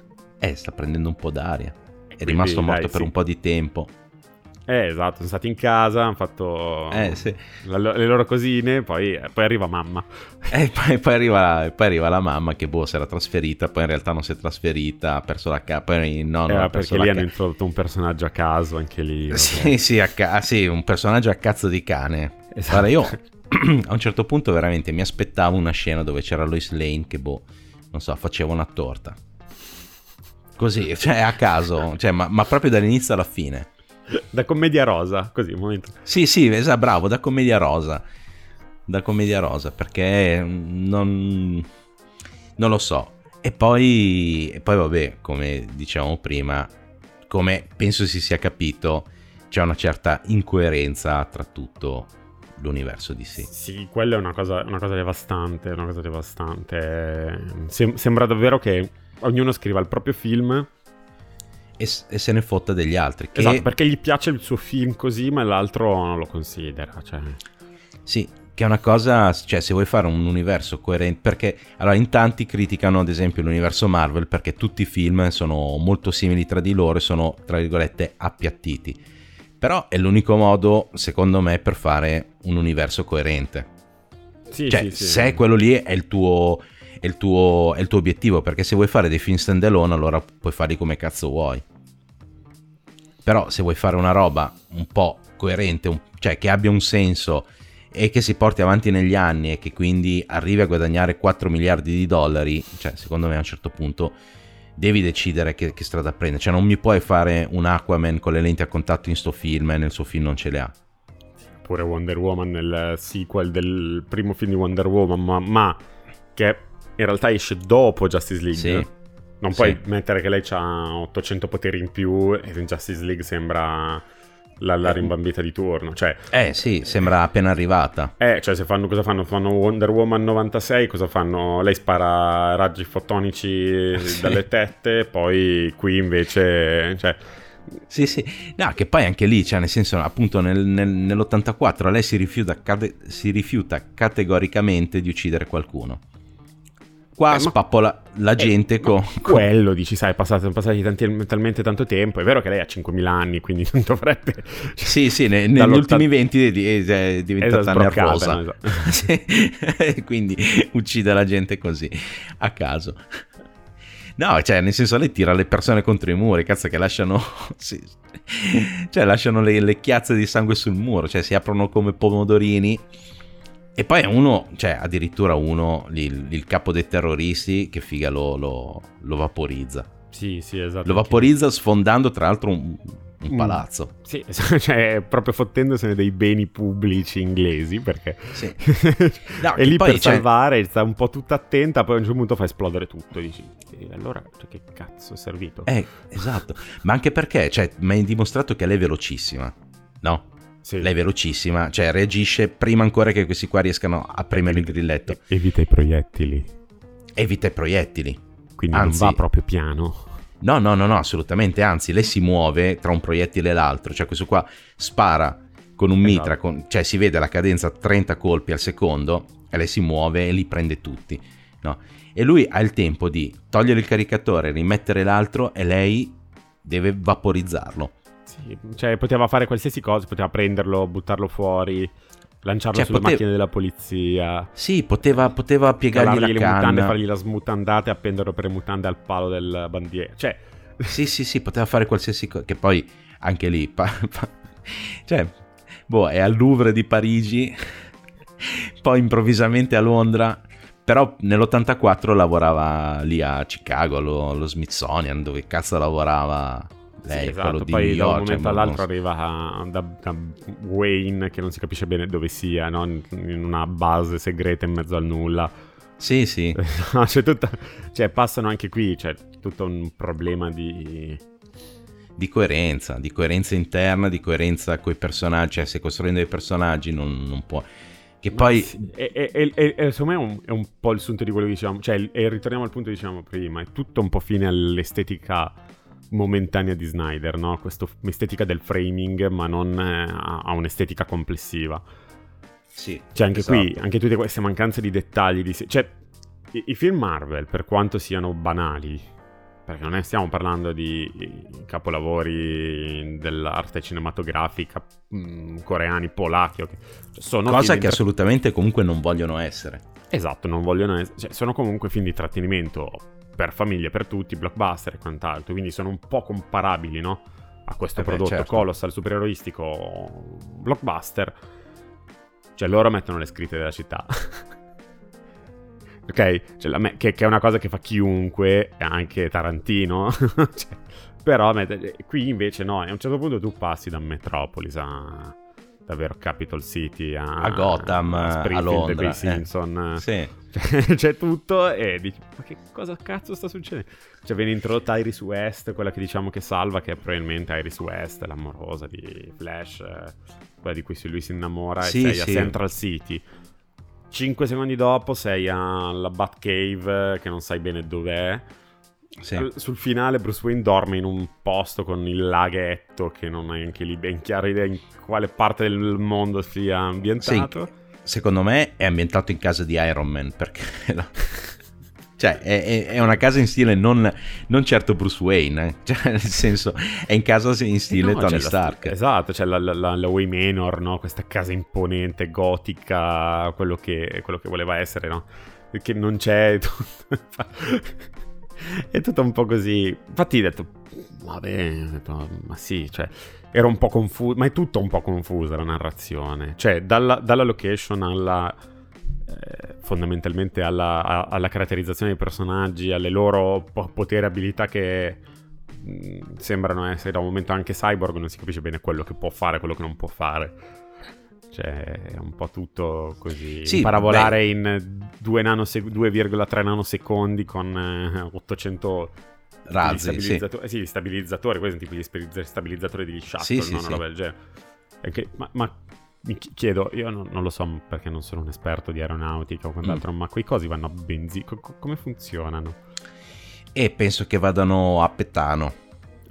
eh, sta prendendo un po' d'aria. È quindi, rimasto morto dai, per sì. un po' di tempo. Eh, esatto, sono stati in casa, hanno fatto eh, sì. la, le loro cosine, poi, poi arriva mamma. E poi, poi, arriva, poi, arriva, la mamma che boh, si era trasferita, poi in realtà non si è trasferita, ha perso la casa, poi no, no, eh, perché lì ca- hanno introdotto un personaggio a caso anche lì. Vabbè. Sì, sì, a ca- sì, un personaggio a cazzo di cane. Esatto. Guarda, io a un certo punto veramente mi aspettavo una scena dove c'era Lois Lane che boh, non so, faceva una torta. Così, cioè a caso, cioè, ma, ma proprio dall'inizio alla fine. Da commedia rosa, così un momento. Sì, sì, esatto, bravo, da commedia rosa. Da commedia rosa, perché non, non lo so. E poi, e poi, vabbè, come dicevamo prima, come penso si sia capito, c'è una certa incoerenza tra tutto l'universo di sé. Sì, quella è una cosa, una cosa devastante, una cosa devastante. Sem- sembra davvero che ognuno scriva il proprio film e, e se ne fotta degli altri. Che... Esatto, perché gli piace il suo film così, ma l'altro non lo considera. Cioè... Sì, che è una cosa, cioè se vuoi fare un universo coerente, perché allora in tanti criticano ad esempio l'universo Marvel perché tutti i film sono molto simili tra di loro e sono tra virgolette appiattiti. Però è l'unico modo, secondo me, per fare un universo coerente. Sì, cioè, sì, sì. se quello lì è il tuo è il, tuo, è il tuo obiettivo, perché se vuoi fare dei film stand alone allora puoi farli come cazzo vuoi. Però se vuoi fare una roba un po' coerente, un, cioè che abbia un senso e che si porti avanti negli anni e che quindi arrivi a guadagnare 4 miliardi di dollari, cioè secondo me a un certo punto devi decidere che, che strada prendere. Cioè non mi puoi fare un Aquaman con le lenti a contatto in sto film e nel suo film non ce le ha. Pure Wonder Woman nel sequel del primo film di Wonder Woman, ma, ma che in realtà esce dopo Justice League. Sì. Non puoi sì. mettere che lei ha 800 poteri in più e in Justice League sembra la, la, rimbambita di turno. Cioè, eh sì, sembra appena arrivata. Eh, cioè se fanno, cosa fanno? Fanno Wonder Woman 96, cosa fanno? Lei spara raggi fotonici sì. dalle tette, poi qui invece... Cioè, sì, sì, no, che poi anche lì, cioè, nel senso, appunto, nel, nel, nell'84 lei si rifiuta, cade, si rifiuta categoricamente di uccidere qualcuno qua eh, spappola la eh, gente con, Quello, dici, sai, sono passati tanti, talmente tanto tempo. È vero che lei ha 5.000 anni, quindi non dovrebbe... Cioè, sì, sì, ne, negli ultimi 20 è, è diventata nervosa. No, esatto. quindi uccide la gente così, a caso. No, cioè, nel senso, lei tira le persone contro i muri, cazzo, che lasciano. Sì. Cioè, lasciano le, le chiazze di sangue sul muro, cioè, si aprono come pomodorini. E poi uno, cioè addirittura uno, il, il capo dei terroristi, che figa lo, lo, lo vaporizza. Sì, sì, esatto. Lo vaporizza sfondando tra l'altro un, un mm. palazzo. Mm, sì, cioè proprio fottendosene dei beni pubblici inglesi perché sì. no, è lì per c'è... salvare, sta un po' tutta attenta, poi a un certo punto fa esplodere tutto e dici, allora cioè, che cazzo è servito? Eh, esatto, ma anche perché, cioè, mi hai dimostrato che lei è velocissima, no? Sì. Lei è velocissima, cioè reagisce prima ancora che questi qua riescano a premere il grilletto. Evita i proiettili. Evita i proiettili. Quindi Anzi, non va proprio piano. No, no, no, no, assolutamente. Anzi, lei si muove tra un proiettile e l'altro. Cioè, questo qua spara con un esatto. mitra, con, cioè si vede la cadenza 30 colpi al secondo e lei si muove e li prende tutti. No? E lui ha il tempo di togliere il caricatore, rimettere l'altro e lei deve vaporizzarlo. Sì, cioè poteva fare qualsiasi cosa, poteva prenderlo, buttarlo fuori, lanciarlo cioè, sulle potev... macchine della polizia. Sì, poteva, poteva piegargli la le canna. mutande, fargli la smutandata e appenderlo per le mutande al palo del bandiera. Cioè... Sì, sì, sì, poteva fare qualsiasi cosa. Che poi anche lì... Pa, pa... Cioè, boh, è al Louvre di Parigi, poi improvvisamente a Londra. Però nell'84 lavorava lì a Chicago, allo, allo Smithsonian, dove cazzo lavorava lei, sì, esatto. poi da un momento all'altro arriva da, da, Wayne che non si capisce bene dove sia, no? in una base segreta in mezzo al nulla. Sì, sì. no, c'è tutta, cioè, passano anche qui, c'è tutto un problema di... Di coerenza, di coerenza interna, di coerenza con i personaggi, cioè se costruendo dei personaggi non, non può... Che Ma poi... Sì, è, è, è, è, secondo me è un, è un, po' il sunto di quello che diciamo, cioè e ritorniamo al punto che dicevamo prima, è tutto un po' fine all'estetica momentanea di Snyder, no? Questa estetica del framing, ma non eh, ha un'estetica complessiva. Sì. Cioè, anche esatto. qui, anche tutte queste mancanze di dettagli. Di... Cioè, i, i, film Marvel, per quanto siano banali, perché non stiamo parlando di capolavori dell'arte cinematografica mh, mm, coreani, polacchi, okay. cioè, sono cosa che tra... assolutamente comunque non vogliono essere. Esatto, non vogliono essere, cioè, sono comunque film di trattenimento per famiglie, per tutti, blockbuster e quant'altro, quindi sono un po' comparabili, no? A questo eh prodotto beh, certo. colossal supereroistico blockbuster. Cioè loro mettono le scritte della città. ok? Cioè, me- che, che, è una cosa che fa chiunque, anche Tarantino. cioè, però qui invece no, a un certo punto tu passi da Metropolis a davvero Capital City a, a Gotham, a, a Londra, Bay Simpson. Eh. Sì. Cioè, c'è tutto e dici, ma che cosa cazzo sta succedendo? Cioè viene introdotta Iris West, quella che diciamo che salva, che è probabilmente Iris West, l'amorosa di Flash, eh, quella di cui lui si innamora, sì, e sei sì. a Central City. Cinque secondi dopo sei alla Batcave, che non sai bene dov'è sì. Sul finale Bruce Wayne dorme in un posto con il laghetto che non hai anche lì ben chiara idea in quale parte del mondo sia ambientato. Sì, secondo me è ambientato in casa di Iron Man perché... cioè è, è, una casa in stile non, non certo Bruce Wayne, eh? cioè, nel senso è in casa in stile no, Tony Stark. La, esatto, c'è la, la, la, la Way Manor, no? questa casa imponente, gotica, quello che, quello che voleva essere, no? Che non c'è... è tutto un po' così. Infatti ho detto, ho detto, ma sì, cioè, era un po' confuso, ma è tutto un po' confusa la narrazione. Cioè, dalla, dalla location alla... Eh, fondamentalmente alla, a, alla, caratterizzazione dei personaggi, alle loro poteri e abilità che mm, sembrano essere da un momento anche cyborg, non si capisce bene quello che può fare, quello che non può fare. Cioè, è un po' tutto così. Sì, parabolare beh. in 2 nanosec- 2,3 nanosecondi con eh, 800 razzi, sì. stabilizzatori, sì. stabilizzatori, questi sono tipi di stabilizzatori degli shuttle, Sì, sì, no? una roba del genere. Che- ma, ma mi ch- chiedo, io non, non lo so perché non sono un esperto di aeronautica o quant'altro, ma quei cosi vanno a benzina, come funzionano? E penso che vadano a petano.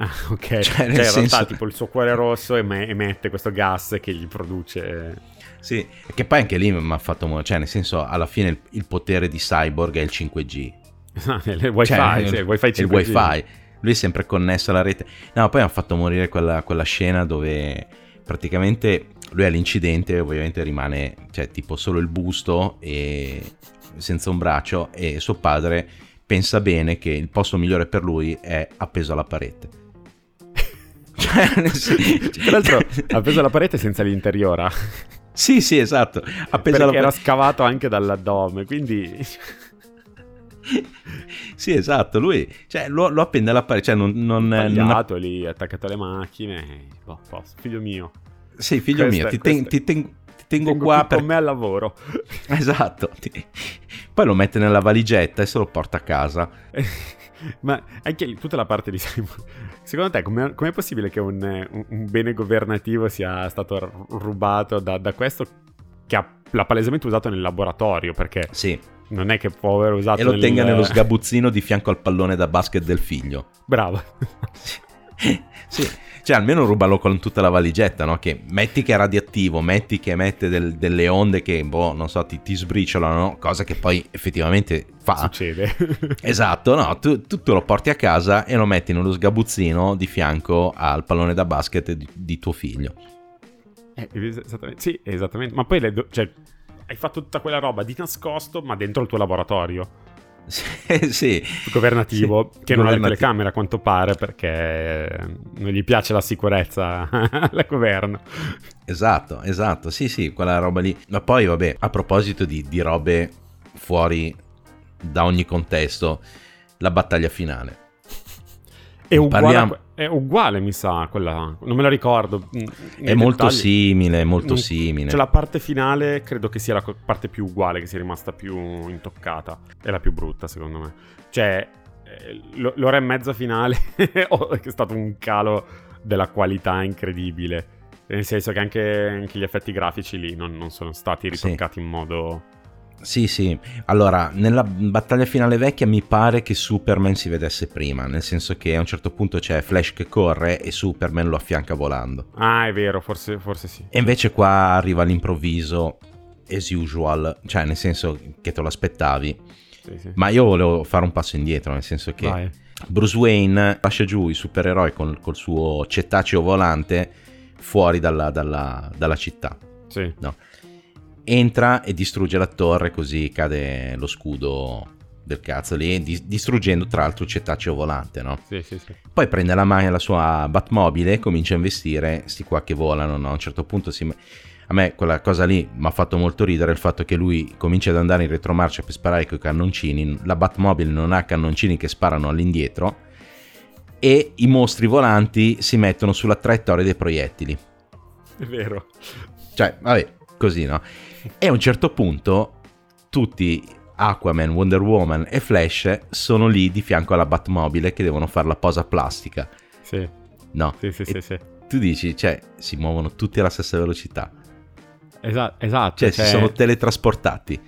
Ah, ok. Cioè, nel in senso- realtà tipo il suo cuore rosso eme- emette questo gas che gli produce... Sì, che poi anche lì mi ha fatto cioè nel senso alla fine il, il potere di Cyborg è il 5G. il wifi, Cioè, sì, il wifi il 5G. wifi. Lui è sempre connesso alla rete. No, poi hanno fatto morire quella, quella scena dove praticamente lui all'incidente ovviamente rimane, cioè tipo solo il busto e senza un braccio e suo padre pensa bene che il posto migliore per lui è appeso alla parete. Cioè, sen- Tra l'altro ha preso la parete senza l'interiora. Sì, sì, esatto. Appeso perché alla era scavato anche dall'addome, quindi... Sì, esatto. Lui cioè, lo, lo appende alla parete. Cioè, non, non, non ha- tagliato lì, attaccato alle macchine. Boh, posto. Figlio mio. Sì, figlio Questa- mio, ti, ten- ti ten- ti tengo, Tengo qua per... con me al lavoro. Esatto. Poi lo mette nella valigetta e se lo porta a casa. Ma anche lì, tutta la parte di Simon. Secondo te, com'è, com'è possibile che un, un- bene governativo sia stato rubato da, da questo che ha, l'ha palesemente usato nel laboratorio? Perché Sì. non è che può aver usato E lo nel- tenga nello sgabuzzino di fianco al pallone da basket del figlio. Bravo. Sì. Cioè, almeno rubalo con tutta la valigetta, no? Che metti che è radioattivo, metti che emette del- delle onde che, boh, non so, ti, ti sbriciolano, cosa che poi effettivamente fa. Succede. Esatto, no, tu, tu te lo porti a casa e lo metti nello sgabuzzino di fianco al pallone da basket di, di tuo figlio. Eh, esattamente, sì, esattamente. Ma poi le do- cioè, hai fatto tutta quella roba di nascosto, ma dentro il tuo laboratorio Sì, governativo, Sì, che non ha le governativo. telecamere a quanto pare perché non gli piace la sicurezza al governo. Esatto, esatto, sì, sì, quella roba lì. Ma poi, vabbè, a proposito di, di robe fuori da ogni contesto, la battaglia finale. È uguale, Parliamo- è uguale, mi sa, quella. Non me la ricordo. mm, È nei molto dettagli. simile, molto Non- simile. Cioè, la parte finale credo che sia la parte più uguale, che sia rimasta più intoccata. È la più brutta, secondo me. Cioè, eh, l'ora e mezza finale è stato un calo della qualità incredibile. Nel senso che anche, anche gli effetti grafici lì non, non sono stati Sì. ritoccati in modo. Sì, sì. Allora, nella battaglia finale vecchia mi pare che Superman si vedesse prima, nel senso che a un certo punto c'è Flash che corre e Superman lo affianca volando. Ah, è vero, forse, forse sì. E invece qua arriva all'improvviso, as usual, cioè nel senso che te lo aspettavi. Sì, sì. Ma io volevo fare un passo indietro, nel senso che Vai. Bruce Wayne lascia giù i supereroi con, col suo cetaceo volante fuori dalla, dalla- dalla città. Sì. Entra e distrugge la torre, così cade lo scudo del cazzo lì, di- distruggendo tra l'altro il cetaceo volante, no? Sì, sì, sì. Poi prende la mano la sua Batmobile e comincia a investire sti qua che volano, no? A un certo punto si... A me quella cosa lì mi ha fatto molto ridere il fatto che lui comincia ad andare in retromarcia per sparare con i cannoncini, la Batmobile non ha cannoncini che sparano all'indietro e i mostri volanti si mettono sulla traiettoria dei proiettili. È vero. Cioè, vabbè, così, no? E a un certo punto tutti Aquaman, Wonder Woman e Flash sono lì di fianco alla Batmobile che devono fare la posa plastica. Sì, No, sì, sì, sì. sì. tu dici, cioè, si muovono tutti alla stessa velocità. Esa- esatto. Cioè, si sono teletrasportati.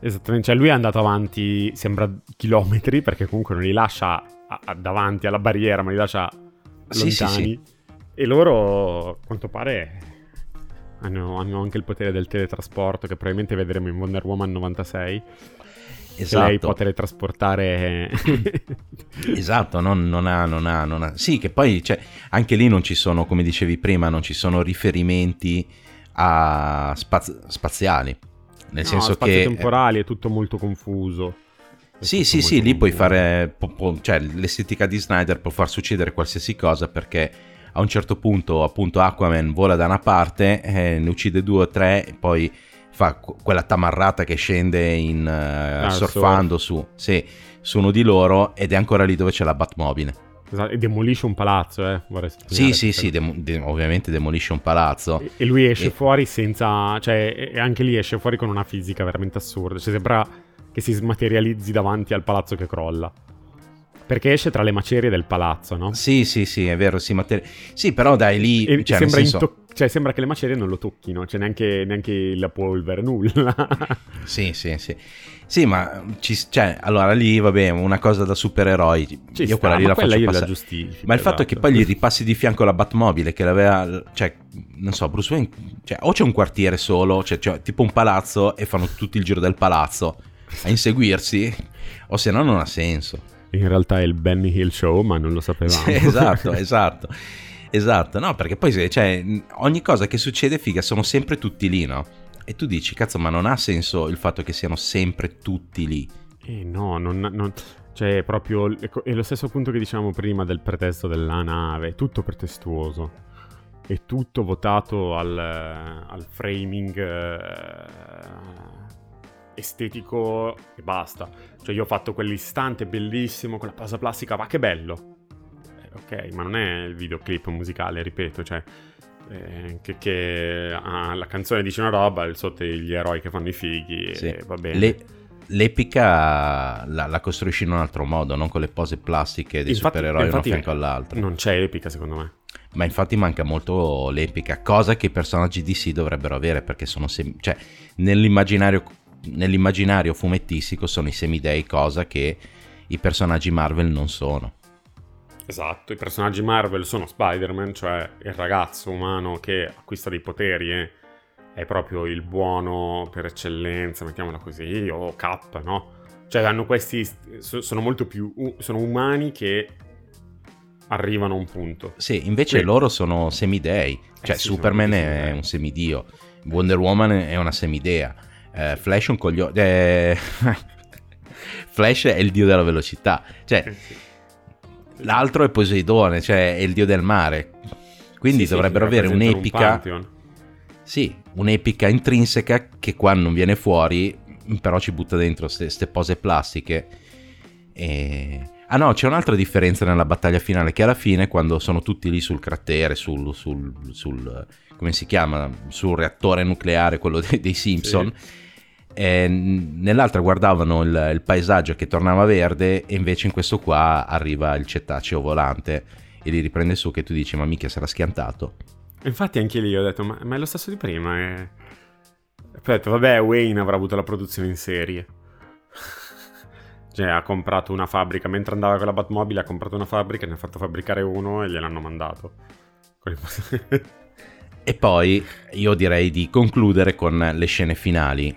Esattamente, cioè lui è andato avanti, sembra chilometri, perché comunque non li lascia a- a- davanti alla barriera, ma li lascia Sì, sì, lontani. E loro, a quanto pare, hanno, hanno anche il potere del teletrasporto, che probabilmente vedremo in Wonder Woman 96. che Lei può Esatto. teletrasportare... Esatto, non, non ha, non ha, non ha. Sì, che poi cioè, anche lì non ci sono, come dicevi prima, non ci sono riferimenti a spaz- spaziali. Nel No, senso spazi che temporali è tutto molto confuso. È Sì, sì, sì, lì puoi fare, può- può- cioè l'estetica di Snyder può far succedere qualsiasi cosa perché a un certo punto appunto Aquaman vola da una parte, eh, ne uccide due o tre poi fa qu- quella tamarrata che scende in, eh, Ah, surfando su, sì, su uno di loro ed è ancora lì dove c'è la Batmobile. Esatto, E demolisce un palazzo, eh. vorrei Sì, sì, sì, demo- de- ovviamente demolisce un palazzo. E- E lui esce E- fuori senza. Cioè, e anche lì esce fuori con una fisica veramente assurda. Cioè, sembra che si smaterializzi davanti al palazzo che crolla. Perché esce tra le macerie del palazzo, no? Sì, sì, sì, è vero, sì, mater- sì però dai lì... E cioè, sembra, senso... into- cioè, sembra che le macerie non lo tocchino, cioè neanche, neanche la polvere, nulla. sì, sì, sì. Sì, ma ci, cioè, allora lì, vabbè, una cosa da supereroi. Ci io sta, quella lì la quella faccio io la passare. giustifico, Ma il fatto è che esatto. poi gli ripassi di fianco la Batmobile che l'aveva, cioè, non so, Bruce Wayne, cioè, o c'è un quartiere solo, cioè, cioè, tipo un palazzo e fanno tutto il giro del palazzo a inseguirsi, o se no non ha senso. In realtà è il Benny Hill Show, ma non lo sapevamo. Sì, esatto, esatto. Esatto, no, perché poi cioè, ogni cosa che succede figa sono sempre tutti lì, no? E tu dici, cazzo, ma non ha senso il fatto che siano sempre tutti lì. Eh no, non, non- cioè è proprio è lo stesso punto che dicevamo prima del pretesto della nave, è tutto pretestuoso. È tutto votato al, al framing eh, estetico e basta. Cioè io ho fatto quell'istante bellissimo con la posa plastica, ma che bello. Eh, ok, ma non è il videoclip musicale, ripeto, cioè eh, che, che ah, la canzone dice una roba, il sotto gli eroi che fanno i fighi Sì. e va bene. Le- l'epica la, la costruisci in un altro modo, non con le pose plastiche dei Infatti- supereroi uno infatti fianco all'altro. Non c'è epica secondo me. Ma infatti manca molto l'epica, cosa che i personaggi DC dovrebbero avere perché sono sem- cioè, nell'immaginario, nell'immaginario fumettistico sono i semidei, cosa che i personaggi Marvel non sono. Esatto, i personaggi Marvel sono Spider-Man, cioè il ragazzo umano che acquista dei poteri e è proprio il buono per eccellenza, mettiamola così, o Cap, no? Cioè hanno questi, so- sono molto più, sono umani che arrivano a un punto. Sì, invece Sì. loro sono semidei, cioè Eh sì, Superman è un semidio, Wonder Woman è una semidea, eh, Flash è un coglione... eh, Flash è il dio della velocità, cioè sì. l'altro è Poseidone, cioè è il dio del mare. Quindi Sì, sì, dovrebbero avere un un'epica, pantheon. sì, un'epica intrinseca che qua non viene fuori, però ci butta dentro queste pose plastiche. E... Ah no, c'è un'altra differenza nella battaglia finale, che alla fine quando sono tutti lì sul cratere, sul, sul, sul- come si chiama, sul reattore nucleare, quello dei, dei Simpson, e nell'altra guardavano il, il paesaggio che tornava verde e invece in questo qua arriva il cetaceo volante e li riprende su che tu dici ma mica sarà schiantato. Infatti anche lì ho detto, ma, ma è lo stesso di prima. E... Aspetta, vabbè, Wayne avrà avuto la produzione in serie. cioè, ha comprato una fabbrica, mentre andava con la Batmobile ha comprato una fabbrica, ne ha fatto fabbricare uno e gliel'hanno mandato. E poi io direi di concludere con le scene finali,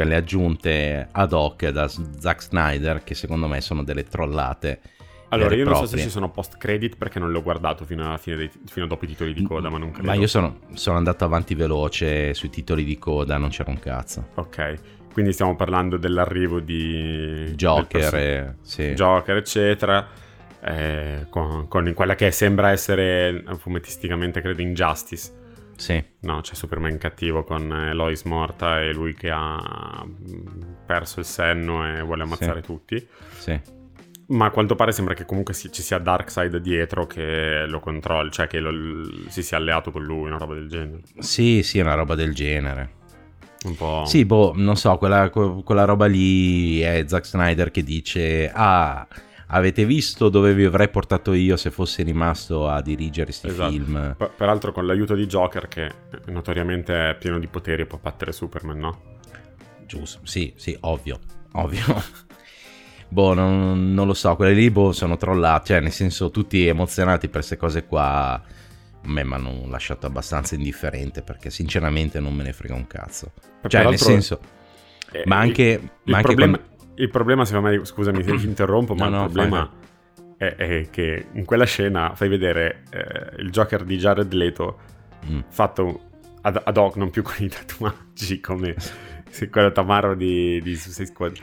quelle aggiunte ad hoc da Zack Snyder, che secondo me sono delle trollate. allora, io non so se proprie. ci sono post credit perché non l'ho guardato fino, alla fine dei- fino dopo i titoli di coda, ma non credo. Ma io sono, sono andato avanti veloce sui titoli di coda, non c'era un cazzo. Ok, quindi stiamo parlando dell'arrivo di... del Joker, e- sì. Joker, eccetera. eh, con, con quella che sembra essere fumettisticamente, credo, Injustice. Sì. No, c'è Superman cattivo con eh, Lois morta e lui che ha mm, perso il senno e vuole ammazzare Sì. tutti. sì. Ma a quanto pare sembra che comunque si- ci sia Darkseid dietro che lo controlli, cioè che lo- si sia alleato con lui, una roba del genere. Sì, sì, una roba del genere. Un po'... Sì, boh, non so, quella, que- quella roba lì è Zack Snyder che dice: Ah, avete visto dove vi avrei portato io se fossi rimasto a dirigere questi Esatto. film? Per- Peraltro con l'aiuto di Joker che notoriamente è pieno di poteri e può battere Superman, no? Giusto, sì, sì, ovvio, ovvio. boh, non, non lo so, quelle lì boh, sono trollate, cioè nel senso tutti emozionati per queste cose qua. A me mi hanno lasciato abbastanza indifferente perché sinceramente non me ne frega un cazzo. Cioè, nel senso, eh, ma anche, il, ma il anche problema, quando- il problema, secondo me, scusami se ti interrompo, ma No, no, il problema è, è che in quella scena fai vedere eh, il Joker di Jared Leto Mm. fatto ad, ad hoc, non più con i tatuaggi come quello Tamaro di, di Suicide Squad.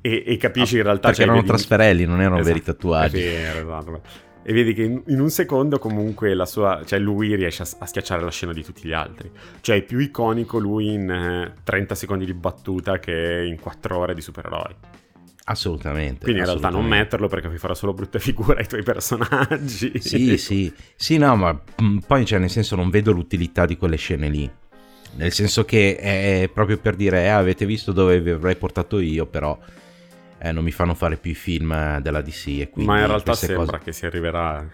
E, e capisci in realtà... perché erano vedi- trasferelli, non erano Esatto, veri tatuaggi. vero, esatto. E vedi che in, in un secondo comunque la sua, cioè lui riesce a, a schiacciare la scena di tutti gli altri. Cioè è più iconico lui in eh, 30 secondi di battuta che in 4 ore di supereroi. Assolutamente. Quindi in realtà non assolutamente. metterlo perché vi farà solo brutte figure ai tuoi personaggi. Sì, sì, sì, no, ma mm, poi cioè, nel senso non vedo l'utilità di quelle scene lì. Nel senso che è proprio per dire, eh, avete visto dove vi avrei portato io, però eh, non mi fanno fare più i film della DC. Ma in realtà sembra cose- che si arriverà.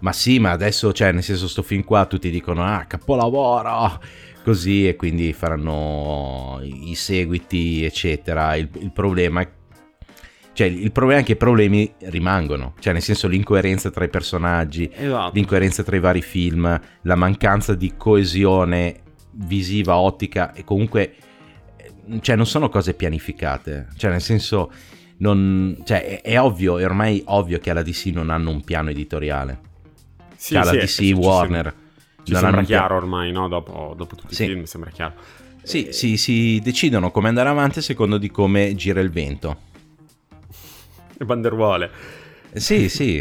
Ma sì, ma adesso, cioè, nel senso, sto film qua tutti dicono, ah, capolavoro, così, e quindi faranno i seguiti, eccetera. Il, il problema è... Cioè, il problema è che i problemi rimangono, cioè, nel senso, l'incoerenza tra i personaggi, Esatto. l'incoerenza tra i vari film, la mancanza di coesione visiva, ottica e comunque eh, cioè non sono cose pianificate, cioè nel senso non, cioè, è, è ovvio, è ormai ovvio che alla DC non hanno un piano editoriale. Sì, cioè, la sì, DC, Warner Ci sembra chiaro ormai, no? Dopo, dopo tutti Sì. i film sembra chiaro. Sì, Eh, sì, si decidono come andare avanti a secondo di come gira il vento. E banderuole. Sì, sì,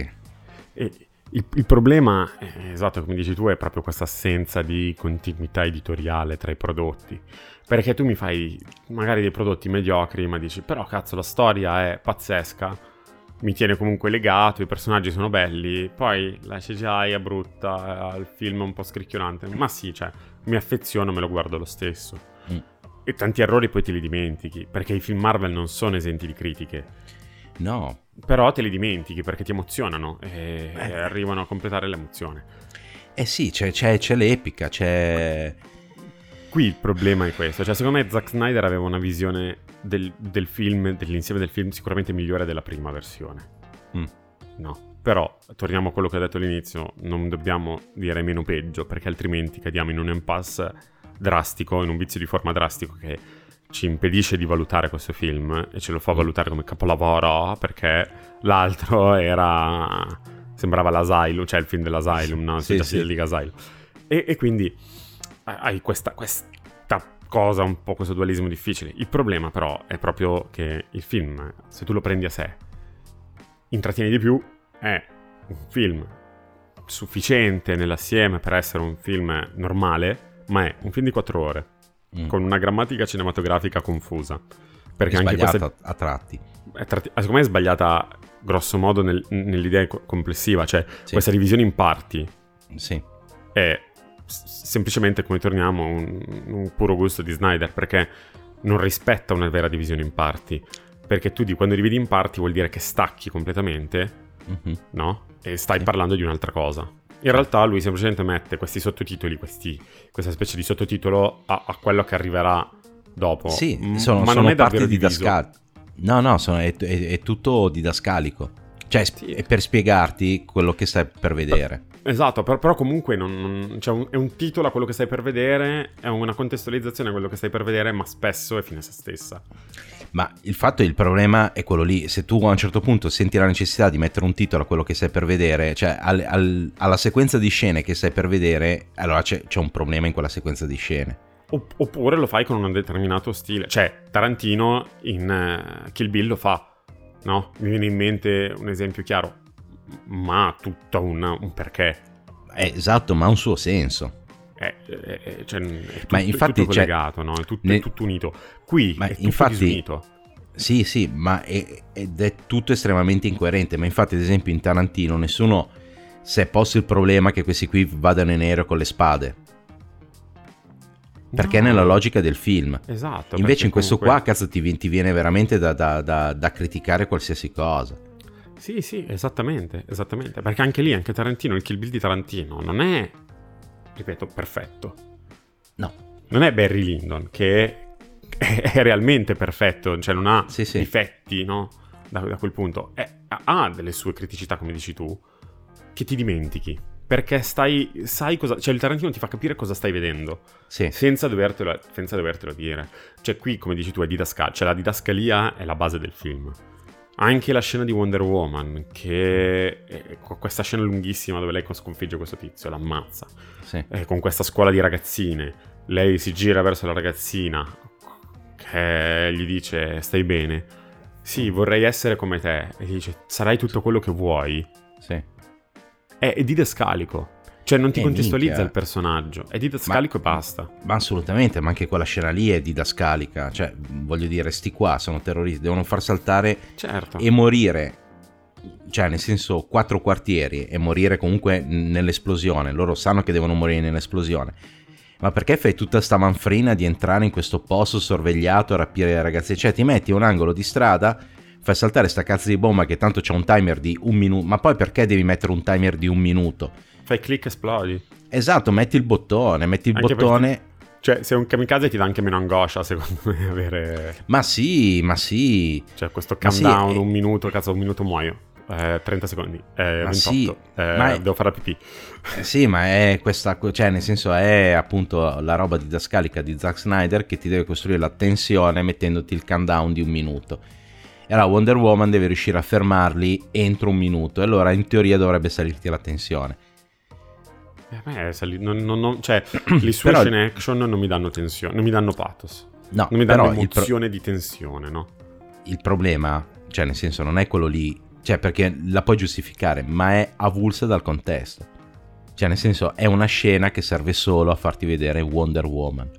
E il, il problema, eh, esatto, come dici tu, è proprio questa assenza di continuità editoriale tra i prodotti. Perché tu mi fai magari dei prodotti mediocri, ma dici, però cazzo, la storia è pazzesca, mi tiene comunque legato, i personaggi sono belli, poi la CGI è brutta, il film è un po' scricchionante. Ma sì, cioè, mi affeziono, me lo guardo lo stesso. Mm. E tanti errori poi te li dimentichi, perché i film Marvel non sono esenti di critiche. no. Però te li dimentichi perché ti emozionano e Eh. e arrivano a completare l'emozione. Eh sì, c'è, c'è- c'è l'epica, c'è... Qui il problema è questo, cioè secondo me Zack Snyder aveva una visione del, del film, dell'insieme del film sicuramente migliore della prima versione. Mm. No, però torniamo a quello che ho detto all'inizio, non dobbiamo dire meno peggio perché altrimenti cadiamo in un impasse drastico, in un vizio di forma drastico che ci impedisce di valutare questo film e ce lo fa valutare come capolavoro perché l'altro era sembrava l'Asylum, cioè il film dell'Asylum, no? Sì, sì. Asylum. E, e quindi hai questa, questa cosa, un po' questo dualismo difficile. Il problema però è proprio che il film, se tu lo prendi a sé, intrattiene di più, è un film sufficiente nell'assieme per essere un film normale, ma è un film di 4 ore, Mm. con una grammatica cinematografica confusa. Perché È anche sbagliata questa a tratti. è tratti- secondo me è sbagliata grosso modo nel- nell'idea co- complessiva, cioè Sì. questa divisione in parti Sì. è semplicemente, come torniamo, un, un puro gusto di Snyder, perché non rispetta una vera divisione in parti. Perché tu di quando dividi in parti vuol dire che stacchi completamente, Mhm. no? E stai Sì. parlando di un'altra cosa. In realtà lui semplicemente mette questi sottotitoli, questi- questa specie di sottotitolo a, a quello che arriverà dopo. Sì, M- sono, ma sono non è davvero diviso. didascaliche. No, no, sono- è, è- è tutto didascalico. Cioè, Sì. è per spiegarti quello che stai per vedere. Esatto, per- però comunque non, non- cioè un- è un titolo a quello che stai per vedere, è una contestualizzazione a quello che stai per vedere, ma spesso è fine a se stessa. Ma il fatto, il problema è quello lì. Se tu a un certo punto senti la necessità di mettere un titolo a quello che stai per vedere, cioè al- al- alla sequenza di scene che stai per vedere, allora c'è, c'è un problema in quella sequenza di scene. Opp- oppure lo fai con un determinato stile. Cioè, Tarantino in eh, Kill Bill lo fa, no? Mi viene in mente un esempio chiaro, ma ha tutto un, perché. Eh, esatto, ma ha un suo senso. È, è- è- cioè, è tutto, Ma è infatti, tutto cioè, collegato, no? È tutto, è ne- tutto unito. Qui Ma è tutto infatti- disunito. Sì, sì, ma è- ed è tutto estremamente incoerente. Ma infatti, ad esempio, in Tarantino nessuno si è posto il problema che questi qui vadano in aereo con le spade. Perché è No. nella logica del film. Esatto. Invece in questo comunque- qua, cazzo, ti, ti viene veramente da, da- da- da criticare qualsiasi cosa. Sì, sì, esattamente, esattamente. Perché anche lì, anche Tarantino, il Kill Bill di Tarantino non è, ripeto, perfetto. No. Non è Barry Lyndon, che è, è realmente perfetto, cioè non ha Sì, sì. difetti, no? Da, da quel punto. È- ha delle sue criticità, come dici tu, che ti dimentichi. Perché stai, sai cosa, cioè il Tarantino ti fa capire cosa stai vedendo, Sì, senza dovertelo, senza dovertelo dire. Cioè qui, come dici tu, è didascalia, cioè la didascalia è la base del film. Anche la scena di Wonder Woman, che è questa scena lunghissima dove lei sconfigge questo tizio, l'ammazza, sì. eh, con questa scuola di ragazzine. Lei si gira verso la ragazzina che gli dice stai bene. Sì, vorrei essere come te. E gli dice sarai tutto quello che vuoi. È, è didascalico. Cioè non ti Eh, contestualizza minchia. il personaggio. È didascalico Ma- e basta. Ma assolutamente, ma anche quella scena lì è didascalica. Cioè, voglio dire, sti qua sono terroristi, devono far saltare Certo. e morire. Cioè, nel senso, quattro quartieri e morire comunque nell'esplosione. Loro sanno che devono morire nell'esplosione. ma perché fai tutta sta manfrina di entrare in questo posto sorvegliato a rapire le ragazze? Cioè ti metti un angolo di strada, fai saltare sta cazzo di bomba che tanto c'è un timer di un minuto, ma poi perché devi mettere un timer di un minuto? Fai click esplodi. Esatto, metti il bottone, metti il Anche bottone... perché- Cioè, se è un kamikaze ti dà anche meno angoscia, secondo me, avere... Ma sì, ma sì, Cioè, questo Ma sì, countdown, eh. un minuto, cazzo, un minuto muoio. Eh, 30 secondi. Eh, 28. sì, Eh, ma è- Devo fare la pipì. Eh Sì, ma è questa, cioè nel senso è appunto la roba didascalica di Zack Snyder che ti deve costruire la tensione mettendoti il countdown di un minuto. E allora Wonder Woman deve riuscire a fermarli entro un minuto e allora in teoria dovrebbe salirti la tensione. Eh, sali- non- non- non- cioè, le sue Però- scene action non mi danno tensione, non mi danno pathos. No, Non mi danno il, pro- emozione di tensione, no? il problema, cioè nel senso non è quello lì, cioè perché la puoi giustificare, ma è avulsa dal contesto. Cioè nel senso è una scena che serve solo a farti vedere Wonder Woman.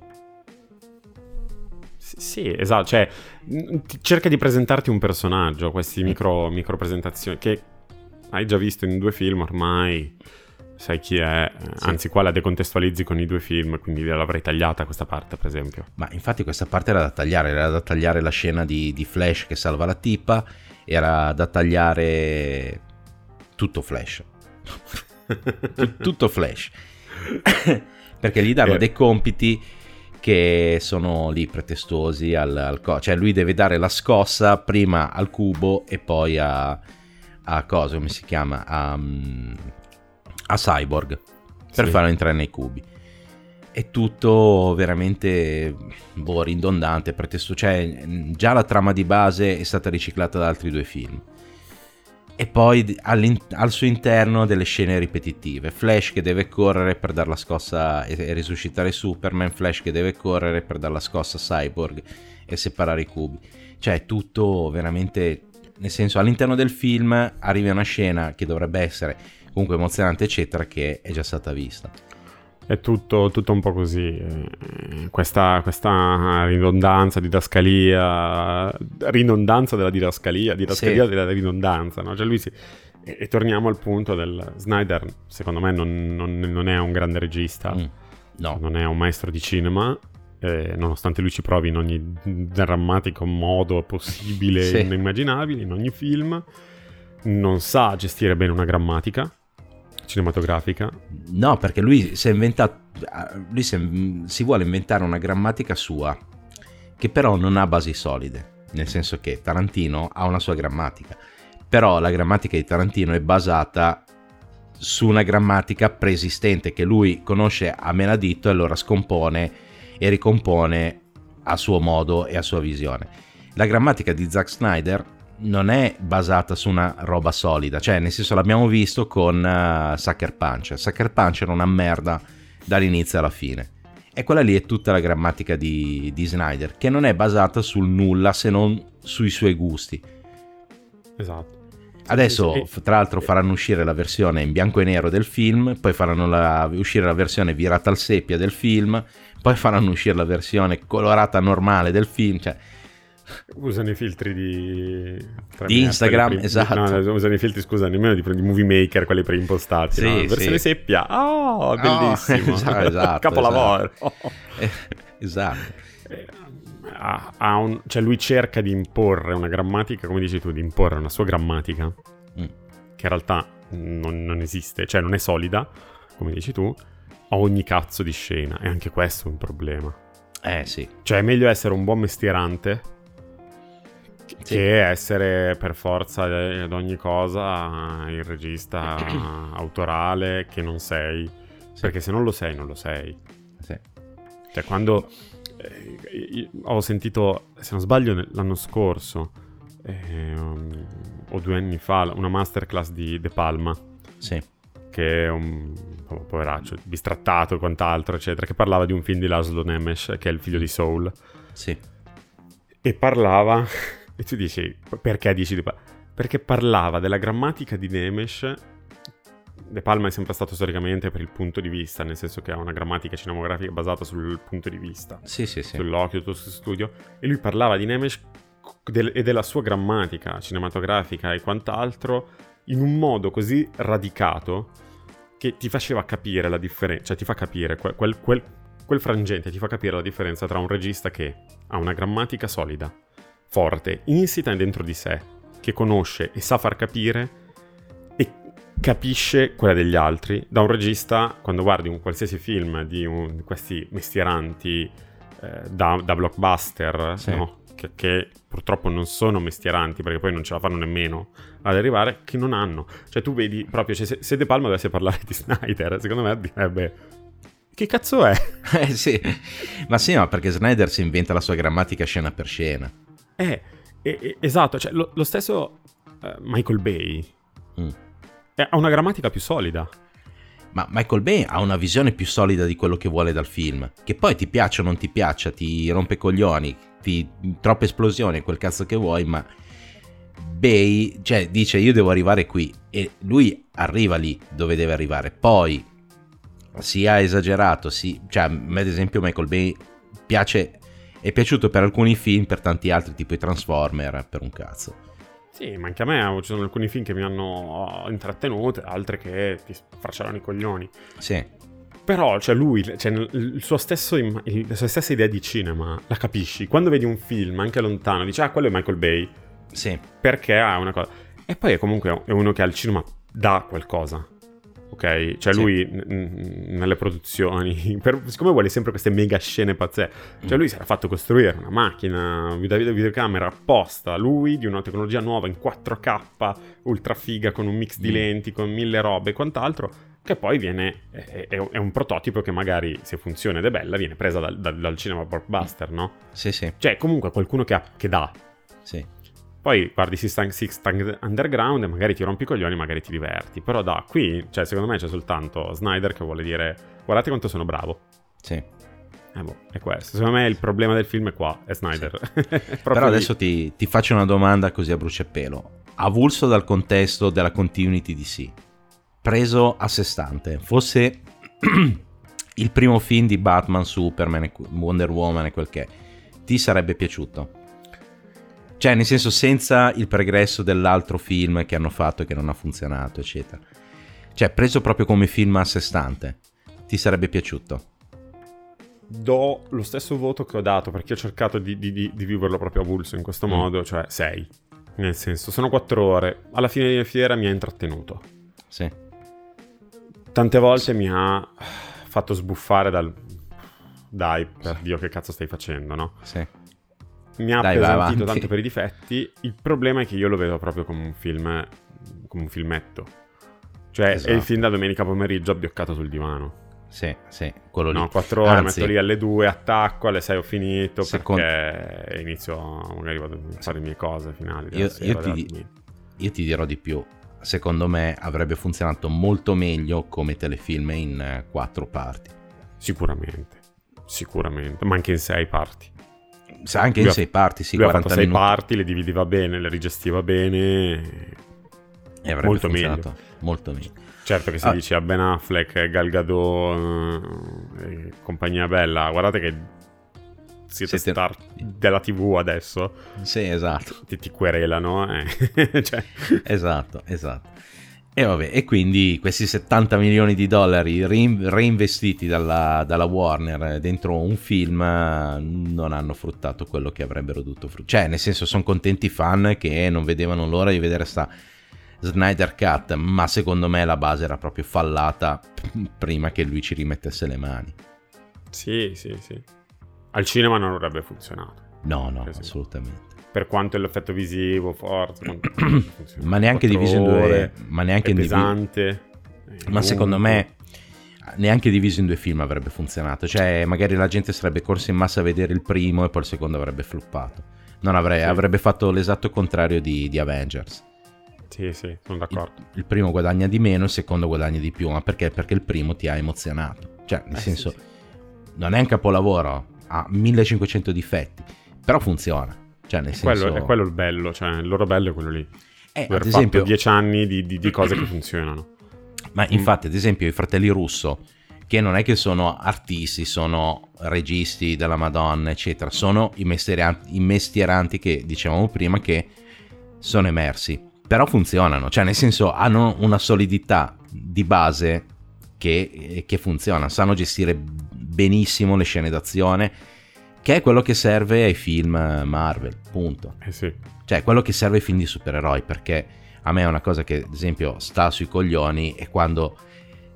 Sì, esatto, cioè ti- cerca di presentarti un personaggio, questi micro, micro presentazioni che hai già visto in due film ormai, sai chi è, Sì. anzi qua la decontestualizzi con i due film, quindi l'avrei tagliata questa parte per esempio. Ma infatti questa parte era da tagliare, era da tagliare la scena di, di Flash che salva la tipa, era da tagliare tutto Flash. Tut- tutto Flash. Perché gli danno Eh. dei compiti che sono lì pretestuosi al, al co- cioè lui deve dare la scossa prima al cubo e poi a, a cosa come si chiama? A, a Cyborg per Sì. farlo entrare nei cubi. È tutto veramente boh, ridondante pretesto cioè già la trama di base è stata riciclata da altri due film e poi al suo interno delle scene ripetitive. Flash che deve correre per dar la scossa e, risuscitare Superman Flash che deve correre per dar la scossa a Cyborg e separare i cubi. Cioè è tutto veramente nel senso all'interno del film arriva una scena che dovrebbe essere comunque emozionante eccetera che è già stata vista È tutto, tutto un po' così. eh, Questa, questa ridondanza, didascalia, ridondanza della didascalia, didascalia Sì. della ridondanza, no? Cioè lui si... E, e torniamo al punto del Snyder, secondo me non, non- non è un grande regista, Mm, no non è un maestro di cinema, eh, nonostante lui ci provi in ogni drammatico modo possibile Sì. e inimmaginabile, in ogni film, non sa gestire bene una grammatica cinematografica. No, perché lui si è inventato. Lui si, si vuole inventare una grammatica sua, che però non ha basi solide. Nel senso che Tarantino ha una sua grammatica. Però la grammatica di Tarantino è basata su una grammatica preesistente che lui conosce a menadito e allora scompone e ricompone a suo modo e a sua visione. La grammatica di Zack Snyder non è basata su una roba solida, cioè nel senso l'abbiamo visto con uh, Sucker Punch. Sucker Punch era una merda dall'inizio alla fine. E quella lì è tutta la grammatica di, di Snyder, che non è basata sul nulla se non sui suoi gusti. Esatto. Adesso, tra l'altro, faranno uscire la versione in bianco e nero del film, poi faranno la- uscire la versione virata al seppia del film, poi faranno uscire la versione colorata normale del film. Cioè, Usano i filtri di... Di Instagram, quelli esatto. No, usano i filtri, scusa, nemmeno di, di Movie Maker, quelli preimpostati. Sì, no? Versione sì. seppia. Oh, bellissimo. esatto, esatto, Capolavoro. eh, esatto. Eh, ha- ha un- cioè lui cerca di imporre una grammatica, come dici tu, di imporre una sua grammatica, Mm. che in realtà non, non esiste, cioè non è solida, come dici tu, a ogni cazzo di scena. E anche questo è un problema. Eh sì. Cioè è meglio essere un buon mestierante Sì. che essere per forza eh, ad ogni cosa il regista autorale che non sei. Sì. Perché se non lo sei, non lo sei. Sì. Cioè, quando eh, ho sentito, se non sbaglio, l'anno scorso ehm, o due anni fa, una masterclass di De Palma, Sì. che è un oh, poveraccio, bistrattato e quant'altro, eccetera, che parlava di un film di Laszlo Nemes, che è il figlio di Soul, Sì. e parlava, e tu dici, perché dici di Palma? Perché parlava della grammatica di Nemes. De Palma è sempre stato storicamente per il punto di vista, nel senso che ha una grammatica cinematografica basata sul punto di vista Sì, sì, sì. sull'occhio, tutto sul studio, e lui parlava di Nemes del- e della sua grammatica cinematografica e quant'altro in un modo così radicato che ti faceva capire la differenza, cioè ti fa capire quel, quel- quel- quel frangente ti fa capire la differenza tra un regista che ha una grammatica solida, forte, insita dentro di sé, che conosce e sa far capire e capisce quella degli altri, da un regista, quando guardi un qualsiasi film di, un, di questi mestieranti eh, da, da, blockbuster, sì. no? che, che, purtroppo non sono mestieranti perché poi non ce la fanno nemmeno ad arrivare, che non hanno. Cioè tu vedi proprio, cioè, se, se De Palma dovesse parlare di Snyder, secondo me direbbe... Che cazzo è? eh sì, ma sì, ma perché Snyder si inventa la sua grammatica scena per scena. Eh, eh esatto, cioè lo, lo stesso uh, Michael Bay mm. ha una grammatica più solida. Ma Michael Bay ha una visione più solida di quello che vuole dal film. Che poi ti piaccia o non ti piaccia, ti rompe coglioni, ti, troppe esplosioni, quel cazzo che vuoi, ma Bay cioè, dice io devo arrivare qui e lui arriva lì dove deve arrivare. Poi si ha esagerato, si, cioè a me ad esempio Michael Bay piace, è piaciuto per alcuni film, per tanti altri tipo i Transformer, per un cazzo. Sì, ma anche a me ci sono alcuni film che mi hanno intrattenuto, altri che ti sfracciano i coglioni. Sì. Però, cioè, lui, cioè, il suo stesso, il, la sua stessa idea di cinema, la capisci. Quando vedi un film, anche lontano, dici, ah, quello è Michael Bay. Sì. Perché ha una cosa... E poi è comunque è uno che al cinema dà qualcosa. Ok? Cioè, sì. lui n- nelle produzioni, per, siccome vuole sempre queste mega scene pazzesche, cioè, lui si era fatto costruire una macchina, video, videocamera apposta, lui di una tecnologia nuova in 4K, ultra figa, con un mix di mm. lenti, con mille robe e quant'altro che poi viene, è, è, un prototipo che magari se funziona ed è bella viene presa dal, dal, dal cinema blockbuster, no? Sì, sì. Cioè comunque qualcuno che, ha, che dà. Sì. Poi guardi Six Six Underground e magari ti rompi i coglioni, magari ti diverti. Però da qui, cioè secondo me c'è soltanto Snyder che vuole dire guardate quanto sono bravo. Sì. Eh boh, è questo. Secondo me il problema del film è qua, è Snyder. Sì. Però adesso ti, ti, faccio una domanda così a bruciapelo. Avulso dal contesto della continuity di sì preso a sé stante, fosse il primo film di Batman, Superman, Wonder Woman e quel che è, ti sarebbe piaciuto? Cioè, nel senso, senza il pregresso dell'altro film che hanno fatto e che non ha funzionato, eccetera. Cioè, preso proprio come film a sé stante, ti sarebbe piaciuto? Do lo stesso voto che ho dato perché ho cercato di, di, di, di viverlo proprio avulso in questo mm. modo, cioè 6. Nel senso, sono 4 ore. Alla fine della fiera mi ha intrattenuto. Sì tante volte mi ha fatto sbuffare dal... Dai, per Dio, che cazzo stai facendo, no? Sì. Mi ha Dai, appesantito tanto per i difetti. Il problema è che io lo vedo proprio come un film, come un filmetto. Cioè, esatto. è il film da domenica pomeriggio abbioccato sul divano. Sì, sì, quello lì. No, quattro ore, Anzi, metto lì alle due, attacco, alle sei ho finito, secondo... perché inizio, magari vado a fare le mie cose finali. Io, io, ti, io ti dirò di più secondo me avrebbe funzionato molto meglio come telefilm in eh, quattro parti. Sicuramente, sicuramente, ma anche in sei parti. Anche in sei parti, sì, lui 40 ha sei parti, le divideva bene, le rigestiva bene. E avrebbe molto meglio. Molto meglio. Certo che se ah. dici a Ben Affleck, Gal Gadot eh, compagnia bella, guardate che siete, siete... star della TV adesso. Sì, esatto. Ti, ti querelano. Eh. cioè. Esatto, esatto. E vabbè, e quindi questi 70 milioni di dollari reinvestiti dalla, dalla, Warner dentro un film non hanno fruttato quello che avrebbero dovuto fruttare. Cioè, nel senso, sono contenti i fan che non vedevano l'ora di vedere sta Snyder Cut, ma secondo me la base era proprio fallata prima che lui ci rimettesse le mani. Sì, sì, sì. Al cinema non avrebbe funzionato. No, no, assolutamente. Per quanto l'effetto visivo, forte, ma neanche diviso in due, ma neanche in pesante. Div- ma secondo me neanche diviso in due film avrebbe funzionato. Cioè, magari la gente sarebbe corsa in massa a vedere il primo e poi il secondo avrebbe floppato. Non avrei, sì. avrebbe fatto l'esatto contrario di, di Avengers. Sì, sì, sono d'accordo. Il, il, primo guadagna di meno, il secondo guadagna di più, ma perché? Perché il primo ti ha emozionato. Cioè, nel eh, senso, sì, sì. non è un capolavoro, ha 1500 difetti, però funziona. Cioè, nel quello, senso... È quello il bello, cioè il loro bello è quello lì. Eh, ad esempio... 10 anni di, di, di, cose che funzionano. Ma mm. infatti, ad esempio, i fratelli Russo, che non è che sono artisti, sono registi della Madonna, eccetera, sono i mestieranti, i mestieranti che dicevamo prima che sono emersi. Però funzionano, cioè nel senso hanno una solidità di base che, che funziona, sanno gestire benissimo le scene d'azione, che è quello che serve ai film Marvel, punto. Eh sì. Cioè, quello che serve ai film di supereroi, perché a me è una cosa che, ad esempio, sta sui coglioni è quando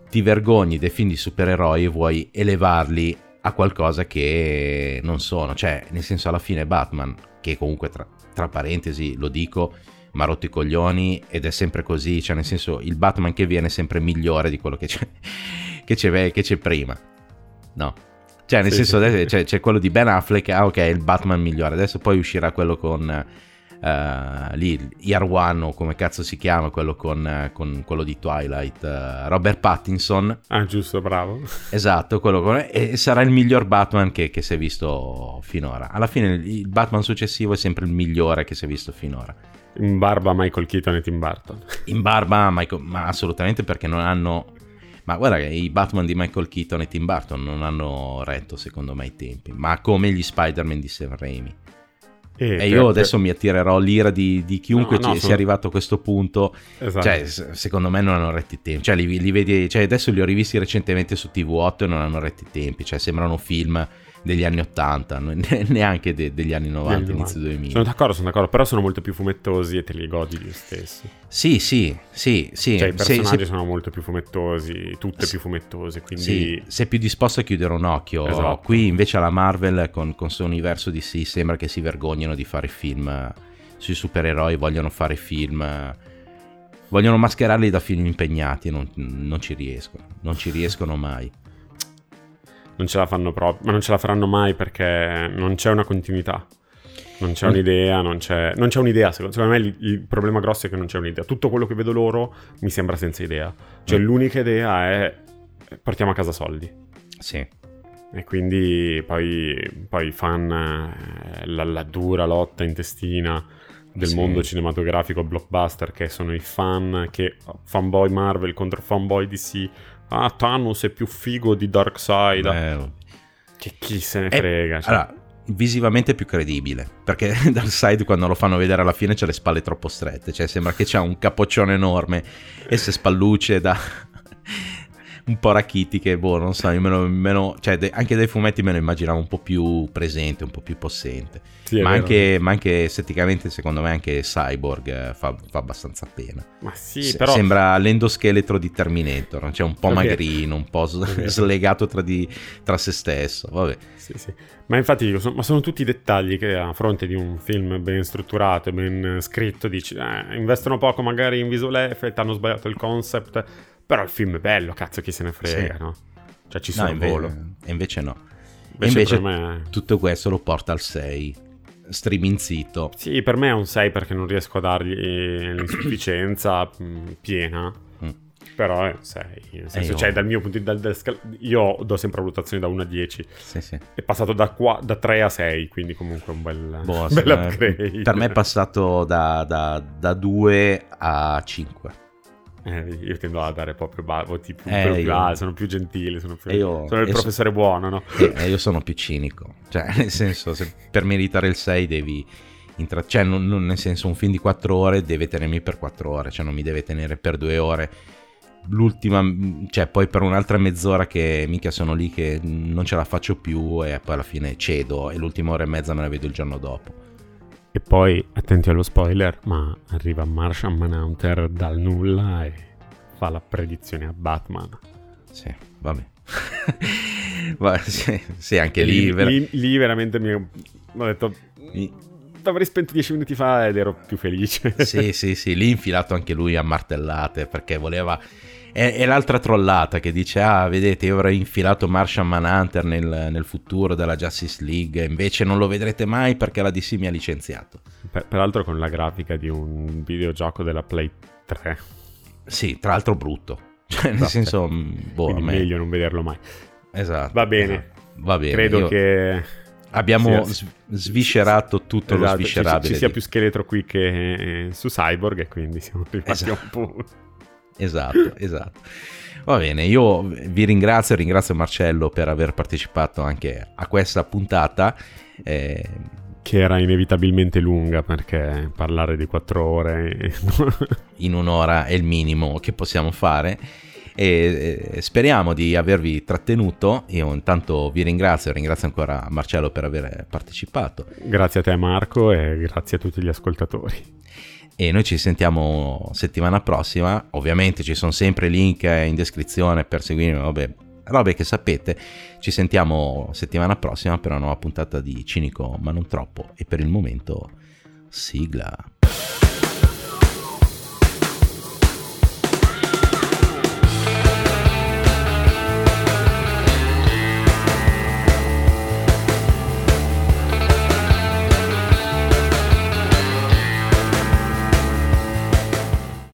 ti vergogni dei film di supereroi e vuoi elevarli a qualcosa che non sono. Cioè, nel senso, alla fine Batman, che comunque tra, tra parentesi lo dico, ma rotto i coglioni ed è sempre così, cioè nel senso il Batman che viene è sempre migliore di quello che c'è, che c'è, che c'è prima. No. Cioè nel sì, senso sì. C'è, c'è, quello di Ben Affleck, ah ok, il Batman migliore, adesso poi uscirà quello con... Uh, lì, Year One o come cazzo si chiama, quello con, con quello di Twilight, uh, Robert Pattinson. Ah, giusto, bravo. Esatto, quello con, e sarà il miglior Batman che, che si è visto finora. Alla fine il Batman successivo è sempre il migliore che si è visto finora. In barba Michael Keaton e Tim Burton. In barba Michael, ma assolutamente perché non hanno... Ma guarda che i Batman di Michael Keaton e Tim Burton non hanno retto secondo me i tempi, ma come gli Spider-Man di Sam Raimi. E, e io adesso mi attirerò l'ira di, di chiunque no, no, ci, sono... sia arrivato a questo punto. Esatto. Cioè, secondo me non hanno retto i tempi. Cioè, li, li vedi, cioè, adesso li ho rivisti recentemente su TV8 e non hanno retto i tempi. Cioè, sembrano film degli anni 80, neanche de- degli anni 90, inizio 2000. Sono d'accordo, sono d'accordo, però sono molto più fumettosi e te li godi lo stesso. Sì, sì, sì, sì. Cioè i personaggi se, sono molto più fumettosi, tutte sì, più fumettose, quindi... Sì, sei più disposto a chiudere un occhio. Esatto. Qui invece alla Marvel con, con suo universo di sì sembra che si vergognano di fare film sui supereroi, vogliono fare film vogliono mascherarli da film impegnati, non, non, ci riescono, non ci riescono mai non ce la fanno proprio, ma non ce la faranno mai perché non c'è una continuità. Non c'è un'idea, non c'è, non c'è un'idea. Secondo, secondo me il, il, problema grosso è che non c'è un'idea. Tutto quello che vedo loro mi sembra senza idea. Cioè, mm. l'unica idea è portiamo a casa soldi. Sì. E quindi poi, poi fan eh, la, la, dura lotta intestina del sì. mondo cinematografico blockbuster, che sono i fan che fanboy Marvel contro fanboy DC ah, Thanos è più figo di Darkseid. Eh, che chi se ne frega. Cioè. Allora, visivamente più credibile, perché Darkseid quando lo fanno vedere alla fine c'ha le spalle troppo strette, cioè sembra che c'ha un capoccione enorme e se spallucce da un po' rachitiche, boh, non so, io meno, meno cioè de, anche dai fumetti me lo immaginavo un po' più presente, un po' più possente. Sì, ma, anche, ma, anche, esteticamente, secondo me, anche Cyborg eh, fa, fa abbastanza pena. Ma sì, S- però... Sembra l'endoscheletro di Terminator, cioè un po' okay. magrino, un po' okay. slegato tra, di, tra, se stesso, vabbè. Sì, sì. Ma infatti sono, ma sono tutti dettagli che a fronte di un film ben strutturato e ben scritto dici, eh, investono poco magari in visual effect, hanno sbagliato il concept però il film è bello, cazzo, chi se ne frega, sì. no? Cioè ci sono no, invece, volo. E invece no. Invece, invece me... tutto questo lo porta al 6. Streaming zitto. Sì, per me è un 6 perché non riesco a dargli l'insufficienza mm, piena. Mm. Però è un 6. Nel senso, io... cioè, dal mio punto di vista, io do sempre valutazioni da 1 a 10. Sì, sì. È passato da, qua, da 3 a 6, quindi comunque un bel, boh, bel upgrade. Per me è passato da, da, da 2 a 5. Eh, io tendo a dare proprio voti più, eh, più ah, sono più gentile, sono, più, io, sono il professore so, buono, no? Eh, io sono più cinico, cioè nel senso, se per meritare il 6 devi... Intra- cioè, non, non, nel senso, un film di 4 ore deve tenermi per 4 ore, cioè non mi deve tenere per 2 ore. L'ultima, cioè poi per un'altra mezz'ora che mica sono lì che non ce la faccio più e poi alla fine cedo e l'ultima ora e mezza me la vedo il giorno dopo. E poi, attenti allo spoiler, ma arriva Martian Manhunter dal nulla e fa la predizione a Batman. Sì, vabbè. Va, sì, sì, anche lì, lì, ver- lì, lì veramente mi ho detto... L'avrei spento dieci minuti fa ed ero più felice. sì, sì, sì, lì infilato anche lui a martellate perché voleva è, è, l'altra trollata che dice: Ah, vedete, io avrei infilato Martian Manhunter nel, nel, futuro della Justice League. Invece non lo vedrete mai perché la DC mi ha licenziato. Per, peraltro, con la grafica di un videogioco della Play 3. Sì, tra l'altro brutto. Cioè, nel esatto. senso, mm, boh, Quindi me... meglio non vederlo mai. Esatto. Va bene. Esatto. Va bene. Credo io... che. Abbiamo sia... sviscerato tutto esatto, lo sviscerabile. Ci, ci sia più scheletro qui che su Cyborg e quindi siamo rimasti esatto. un po'. Esatto, esatto. Va bene, io vi ringrazio, ringrazio Marcello per aver partecipato anche a questa puntata. Eh, che era inevitabilmente lunga perché parlare di quattro ore in un'ora è il minimo che possiamo fare. e, speriamo di avervi trattenuto. Io intanto vi ringrazio, ringrazio ancora Marcello per aver partecipato. Grazie a te Marco e grazie a tutti gli ascoltatori. E noi ci sentiamo settimana prossima. Ovviamente ci sono sempre link in descrizione per seguirmi, vabbè, robe che sapete. Ci sentiamo settimana prossima per una nuova puntata di Cinico ma non troppo. E per il momento, sigla.